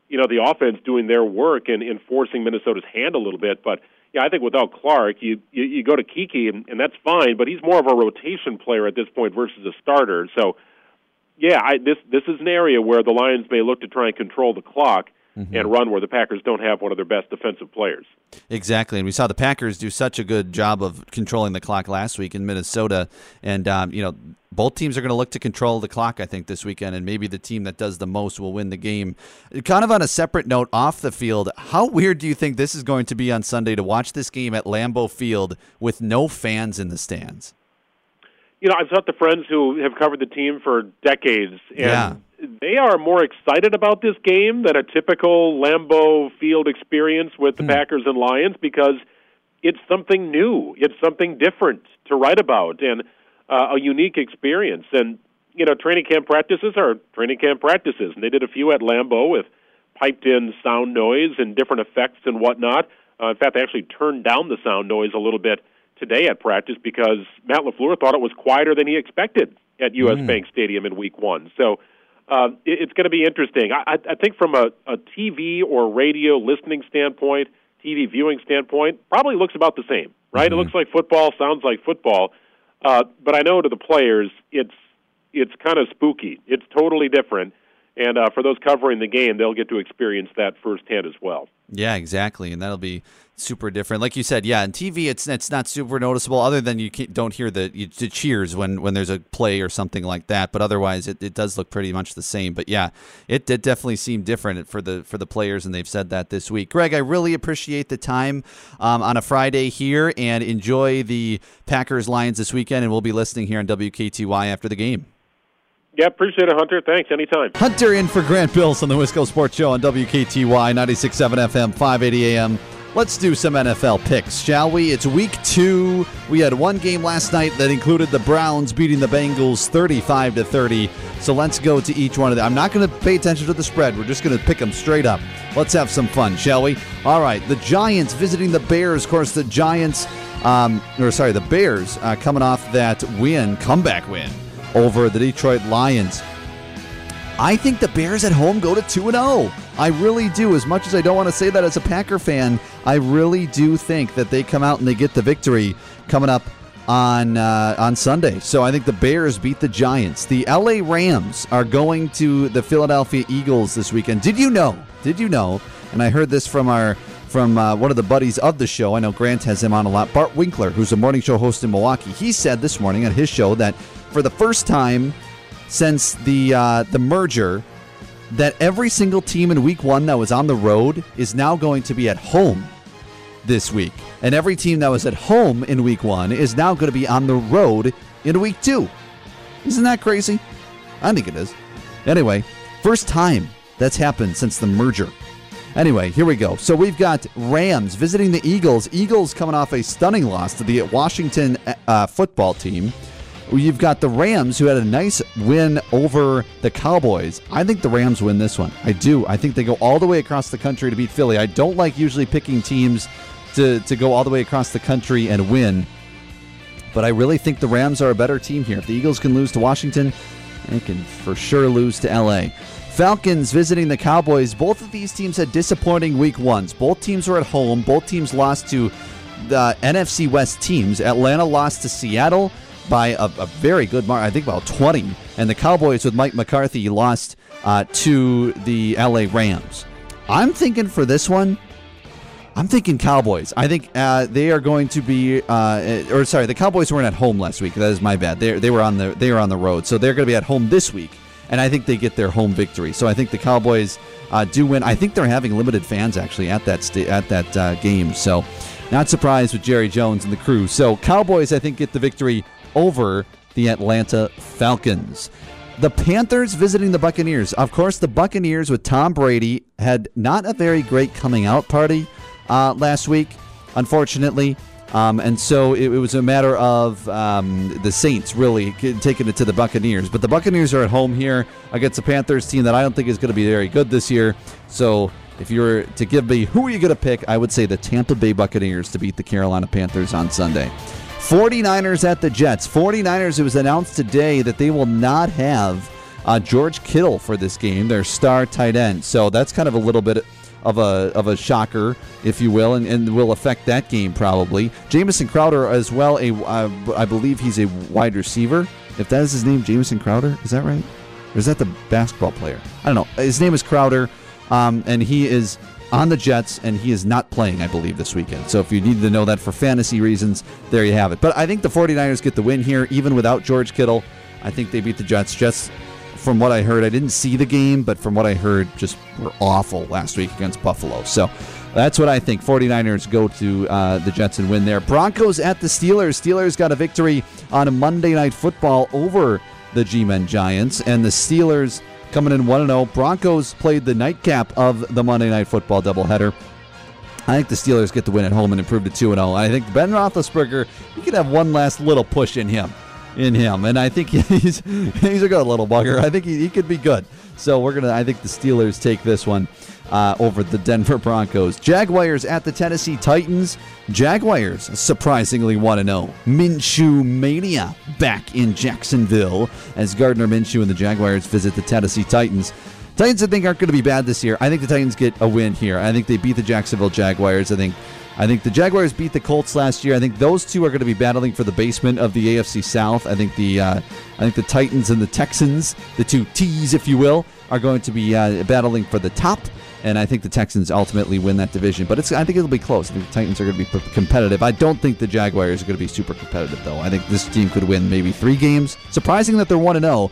you know, the offense doing their work and enforcing Minnesota's hand a little bit. But yeah, I think without Clark, you you, you go to Keke, and, and that's fine. But he's more of a rotation player at this point versus a starter. So, yeah, I, this this is an area where the Lions may look to try and control the clock mm-hmm. and run where the Packers don't have one of their best defensive players.
Exactly, and we saw the Packers do such a good job of controlling the clock last week in Minnesota, and um, you know both teams are going to look to control the clock, I think, this weekend, and maybe the team that does the most will win the game. Kind of on a separate note, off the field, how weird do you think this is going to be on Sunday to watch this game at Lambeau Field with no fans in the stands?
You know, I've talked to friends who have covered the team for decades, and yeah they are more excited about this game than a typical Lambeau Field experience with the hmm. Packers and Lions because it's something new, it's something different to write about, and uh, a unique experience. And you know, training camp practices are training camp practices, and they did a few at Lambeau with piped-in sound noise and different effects and whatnot. Uh, in fact, they actually turned down the sound noise a little bit today at practice because Matt LaFleur thought it was quieter than he expected at U.S. Mm. Bank Stadium in Week One. So uh, it, it's going to be interesting. I, I think from a, a TV or radio listening standpoint, TV viewing standpoint, probably looks about the same, right? Mm-hmm. It looks like football, sounds like football. Uh, but I know to the players, it's it's kind of spooky. It's totally different. And uh, for those covering the game, they'll get to experience that firsthand as well.
Yeah, exactly, and that'll be super different. Like you said, yeah, on TV it's it's not super noticeable, other than you don't hear the, the cheers when when there's a play or something like that. But otherwise, it, it does look pretty much the same. But yeah, it did definitely seem different for the for the players, and they've said that this week. Greg, I really appreciate the time um, on a Friday here, and enjoy the Packers Lions this weekend. And we'll be listening here on WKTY after the game.
Yeah, appreciate it, Hunter. Thanks. Anytime.
Hunter in for Grant Bills on the Wisco Sports Show on WKTY 96.7 FM, 580 AM. Let's do some NFL picks, shall we? It's week two. We had one game last night that included the Browns beating the Bengals 35 to 30. So let's go to each one of them. I'm not going to pay attention to the spread. We're just going to pick them straight up. Let's have some fun, shall we? All right. The Giants visiting the Bears. Of course, the Giants, um, or sorry, the Bears uh, coming off that win, comeback win over the Detroit Lions. I think the Bears at home go to 2 0. I really do. As much as I don't want to say that as a Packer fan, I really do think that they come out and they get the victory coming up on uh, on Sunday. So I think the Bears beat the Giants. The LA Rams are going to the Philadelphia Eagles this weekend. Did you know? Did you know? And I heard this from our from uh, one of the buddies of the show. I know Grant has him on a lot. Bart Winkler, who's a morning show host in Milwaukee, he said this morning at his show that for the first time since the uh, the merger that every single team in week one that was on the road is now going to be at home this week. And every team that was at home in week one is now going to be on the road in week two. Isn't that crazy? I think it is. Anyway, first time that's happened since the merger. Anyway, here we go. So we've got Rams visiting the Eagles. Eagles coming off a stunning loss to the Washington uh, football team. You've got the Rams, who had a nice win over the Cowboys. I think the Rams win this one. I do. I think they go all the way across the country to beat Philly. I don't like usually picking teams to, to go all the way across the country and win, but I really think the Rams are a better team here. If the Eagles can lose to Washington, they can for sure lose to LA. Falcons visiting the Cowboys. Both of these teams had disappointing week ones. Both teams were at home. Both teams lost to the NFC West teams. Atlanta lost to Seattle by a, a very good mark, I think about 20. And the Cowboys with Mike McCarthy lost uh, to the LA Rams. I'm thinking for this one, I'm thinking Cowboys. I think uh, they are going to be, uh, or sorry, the Cowboys weren't at home last week. That is my bad. They they were on the they were on the road, so they're going to be at home this week, and I think they get their home victory. So I think the Cowboys uh, do win. I think they're having limited fans actually at that at that uh, game. So not surprised with Jerry Jones and the crew. So Cowboys, I think, get the victory over the Atlanta Falcons. The Panthers visiting the Buccaneers. Of course, the Buccaneers with Tom Brady had not a very great coming out party uh, last week, unfortunately. Um, and so it, it, was a matter of um, the Saints really taking it to the Buccaneers. But the Buccaneers are at home here against the Panthers team that I don't think is going to be very good this year. So if you were to give me who are you going to pick, I would say the Tampa Bay Buccaneers to beat the Carolina Panthers on Sunday. 49ers at the Jets. 49ers, it was announced today that they will not have uh, George Kittle for this game, their star tight end. So that's kind of a little bit of a of a shocker, if you will, and, and will affect that game probably. Jamison Crowder as well. A uh, I believe he's a wide receiver. If that is his name, Jamison Crowder, is that right? Or is that the basketball player? I don't know. His name is Crowder, um, and he is on the Jets, and he is not playing, I believe, this weekend. So if you need to know that for fantasy reasons, there you have it. But I think the 49ers get the win here, even without George Kittle. I think they beat the Jets. Jets, from what I heard, I didn't see the game, but from what I heard, just were awful last week against Buffalo. So that's what I think. 49ers go to uh, the Jets and win there. Broncos at the Steelers. Steelers got a victory on a Monday Night Football over the G-Men Giants, and the Steelers coming in 1 0. Broncos played the nightcap of the Monday Night Football doubleheader. I think the Steelers get the win at home and improve to 2 0. I think Ben Roethlisberger, he could have one last little push in him. In him, and I think he's he's a good little bugger. I think he, he could be good. So we're gonna. I think the Steelers take this one uh, over the Denver Broncos. Jaguars at the Tennessee Titans. Jaguars surprisingly want to know. Minshew mania back in Jacksonville as Gardner Minshew and the Jaguars visit the Tennessee Titans. Titans, I think, aren't going to be bad this year. I think the Titans get a win here. I think they beat the Jacksonville Jaguars. I think I think the Jaguars beat the Colts last year. I think those two are going to be battling for the basement of the AFC South. I think the uh, I think the Titans and the Texans, the two T's, if you will, are going to be uh, battling for the top and I think the Texans ultimately win that division. But it's I think it'll be close. I think the Titans are going to be competitive. I don't think the Jaguars are going to be super competitive though. I think this team could win maybe three games. Surprising that they're one to oh, zero.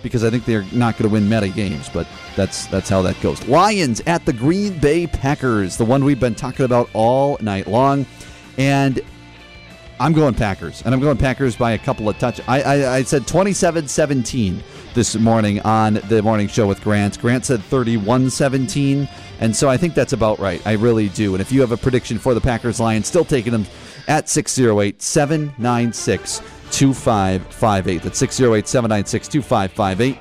Because I think they're not going to win meta games, but that's that's how that goes. Lions at the Green Bay Packers, the one we've been talking about all night long, and I'm going Packers, and I'm going Packers by a couple of touch. I, I, I said 27-17 this morning on the morning show with Grant. Grant said 31 17. And so I think that's about right. I really do. And if you have a prediction for the Packers Lions, still taking them at 608 796 2558. That's 608 796 2558.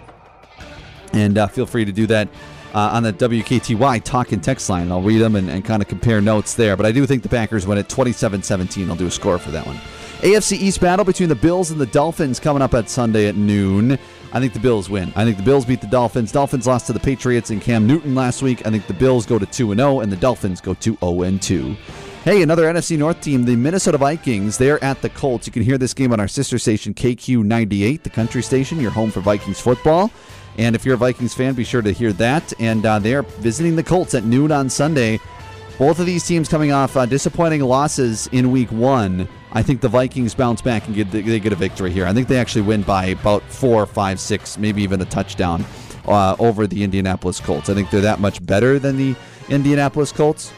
And uh, feel free to do that uh, on the WKTY talk and text line. I'll read them and, and kind of compare notes there. But I do think the Packers win at 27 17. I'll do a score for that one. AFC East battle between the Bills and the Dolphins coming up at Sunday at noon. I think the Bills win. I think the Bills beat the Dolphins. Dolphins lost to the Patriots and Cam Newton last week. I think the Bills go to 2 and 0 and the Dolphins go to 0 and 2. Hey, another NFC North team, the Minnesota Vikings. They're at the Colts. You can hear this game on our sister station KQ98, the country station, your home for Vikings football. And if you're a Vikings fan, be sure to hear that. And uh, they're visiting the Colts at noon on Sunday. Both of these teams coming off uh, disappointing losses in week one. I think the Vikings bounce back and get they get a victory here. I think they actually win by about four, five, six, maybe even a touchdown uh, over the Indianapolis Colts. I think they're that much better than the Indianapolis Colts.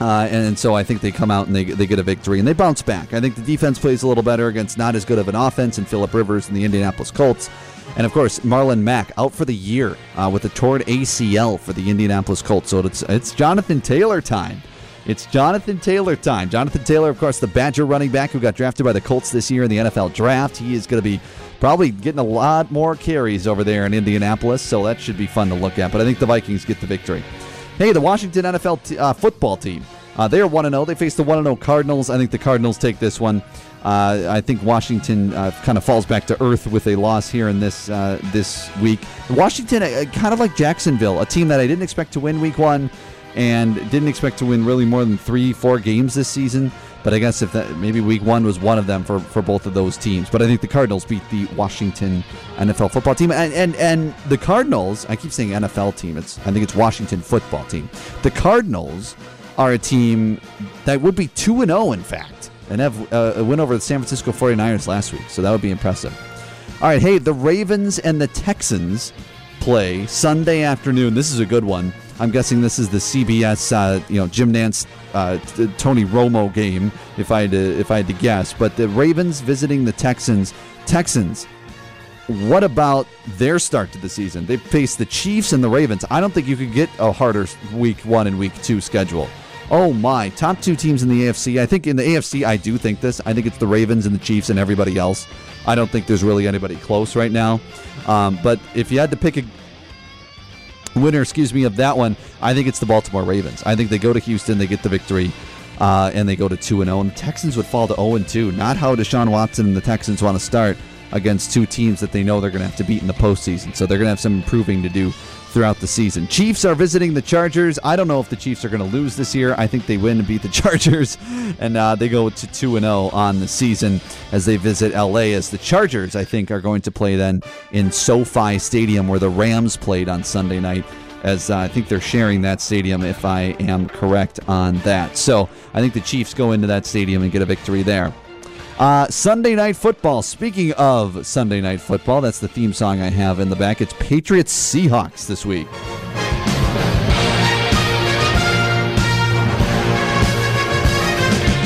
Uh, and, and, so I think they come out and they, they get a victory and they bounce back. I think the defense plays a little better against not as good of an offense in Philip Rivers and the Indianapolis Colts. And of course, Marlon Mack out for the year uh, with a torn ACL for the Indianapolis Colts. So it's, it's Jonathan Taylor time. It's Jonathan Taylor time. Jonathan Taylor, of course, the Badger running back who got drafted by the Colts this year in the NFL draft. He is going to be probably getting a lot more carries over there in Indianapolis, so that should be fun to look at. But I think the Vikings get the victory. Hey, the Washington NFL t- uh, football team. Uh, they are 1 0. They face the 1 0 Cardinals. I think the Cardinals take this one. Uh, I think Washington uh, kind of falls back to earth with a loss here in this uh, this week. Washington, uh, kind of like Jacksonville, a team that I didn't expect to win week one and didn't expect to win really more than three, four games this season. But I guess if that maybe week one was one of them for, for both of those teams. But I think the Cardinals beat the Washington NFL football team. And, and and the Cardinals, I keep saying NFL team. It's I think it's Washington football team. The Cardinals are a team that would be 2 and 0 in fact and have uh, a win over the San Francisco 49ers last week. So that would be impressive. All right, hey, the Ravens and the Texans play Sunday afternoon. This is a good one. I'm guessing this is the CBS, uh, you know, Jim Nantz, uh, Tony Romo game. If I had to, if I had to guess, but the Ravens visiting the Texans. Texans. What about their start to the season? They face the Chiefs and the Ravens. I don't think you could get a harder week one and week two schedule. Oh my, top two teams in the AFC. I think in the AFC, I do think this. I think it's the Ravens and the Chiefs and everybody else. I don't think there's really anybody close right now. Um, but if you had to pick a winner, excuse me, of that one, I think it's the Baltimore Ravens. I think they go to Houston, they get the victory, uh, and they go to 2 0. And the Texans would fall to 0 2. Not how Deshaun Watson and the Texans want to start. against two teams that they know they're going to have to beat in the postseason. So they're going to have some improving to do throughout the season. Chiefs are visiting the Chargers. I don't know if the Chiefs are going to lose this year. I think they win and beat the Chargers, and uh, they go to 2 and 0 on the season as they visit LA. As the Chargers, I think, are going to play then in SoFi Stadium where the Rams played on Sunday night. As uh, I think they're sharing that stadium, if I am correct on that. So I think the Chiefs go into that stadium and get a victory there. Uh, Sunday Night Football. Speaking of Sunday Night Football, that's the theme song I have in the back. It's Patriots Seahawks this week.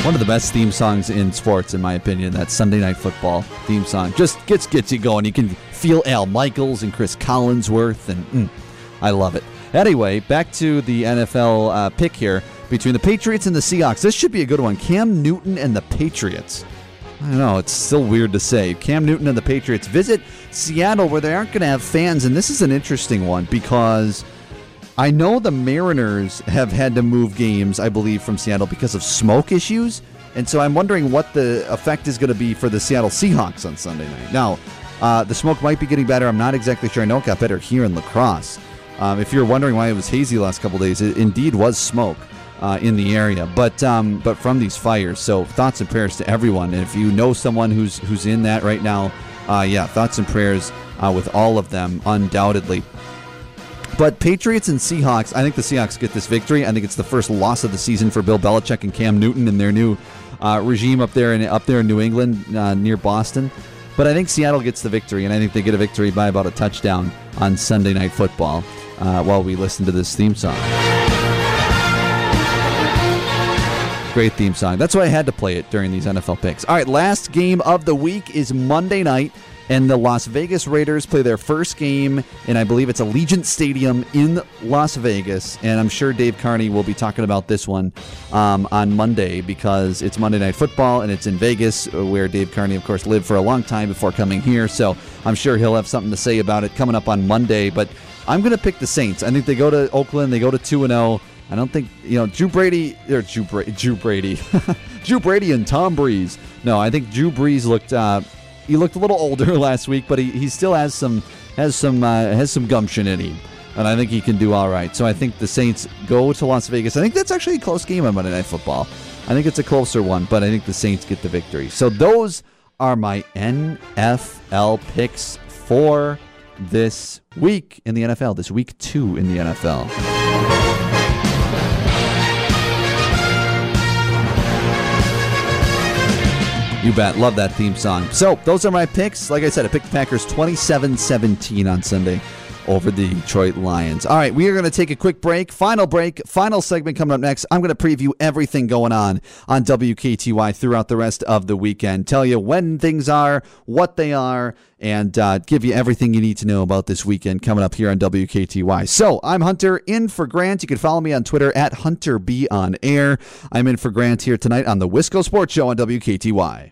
One of the best theme songs in sports, in my opinion, that Sunday Night Football theme song. Just gets gets you going. You can feel Al Michaels and Chris Collinsworth, and mm, I love it. Anyway, back to the NFL uh, pick here between the Patriots and the Seahawks. This should be a good one. Cam Newton and the Patriots. I know. It's still weird to say. Cam Newton and the Patriots visit Seattle where they aren't going to have fans. And this is an interesting one because I know the Mariners have had to move games, I believe, from Seattle because of smoke issues. And so I'm wondering what the effect is going to be for the Seattle Seahawks on Sunday night. Now, uh, the smoke might be getting better. I'm not exactly sure. I know it got better here in La Crosse. Um, if you're wondering why it was hazy last couple days, it indeed was smoke uh, in the area, but um, but from these fires. So thoughts and prayers to everyone. And if you know someone who's who's in that right now, uh, yeah, thoughts and prayers uh, with all of them, undoubtedly. But Patriots and Seahawks, I think the Seahawks get this victory. I think it's the first loss of the season for Bill Belichick and Cam Newton in their new uh, regime up there in up there in New England uh, near Boston. But I think Seattle gets the victory, and I think they get a victory by about a touchdown on Sunday Night Football uh, while we listen to this theme song. Great theme song. That's why I had to play it during these NFL picks. All right, last game of the week is Monday night, and the Las Vegas Raiders play their first game and I believe it's Allegiant Stadium in Las Vegas. And I'm sure Dave Carney will be talking about this one um, on Monday because it's Monday Night Football and it's in Vegas, where Dave Carney, of course, lived for a long time before coming here. So I'm sure he'll have something to say about it coming up on Monday. But I'm going to pick the Saints. I think they go to Oakland, they go to 2 0. I don't think you know Drew Brady or Drew, Bra- Drew Brady, Drew Brady and Tom Breeze. No, I think Drew Brees looked uh, he looked a little older last week, but he, he still has some has some uh, has some gumption in him, and I think he can do all right. So I think the Saints go to Las Vegas. I think that's actually a close game on Monday Night Football. I think it's a closer one, but I think the Saints get the victory. So those are my NFL picks for this week in the NFL. This week two in the NFL. You bet. Love that theme song. So, those are my picks. Like I said, I picked the Packers 27 17 on Sunday over the Detroit Lions. All right, we are going to take a quick break. Final break, final segment coming up next. I'm going to preview everything going on on WKTY throughout the rest of the weekend. Tell you when things are, what they are, and uh, give you everything you need to know about this weekend coming up here on WKTY. So I'm Hunter in for Grant. You can follow me on Twitter at Hunter B on Air. I'm in for Grant here tonight on the Wisco Sports Show on WKTY.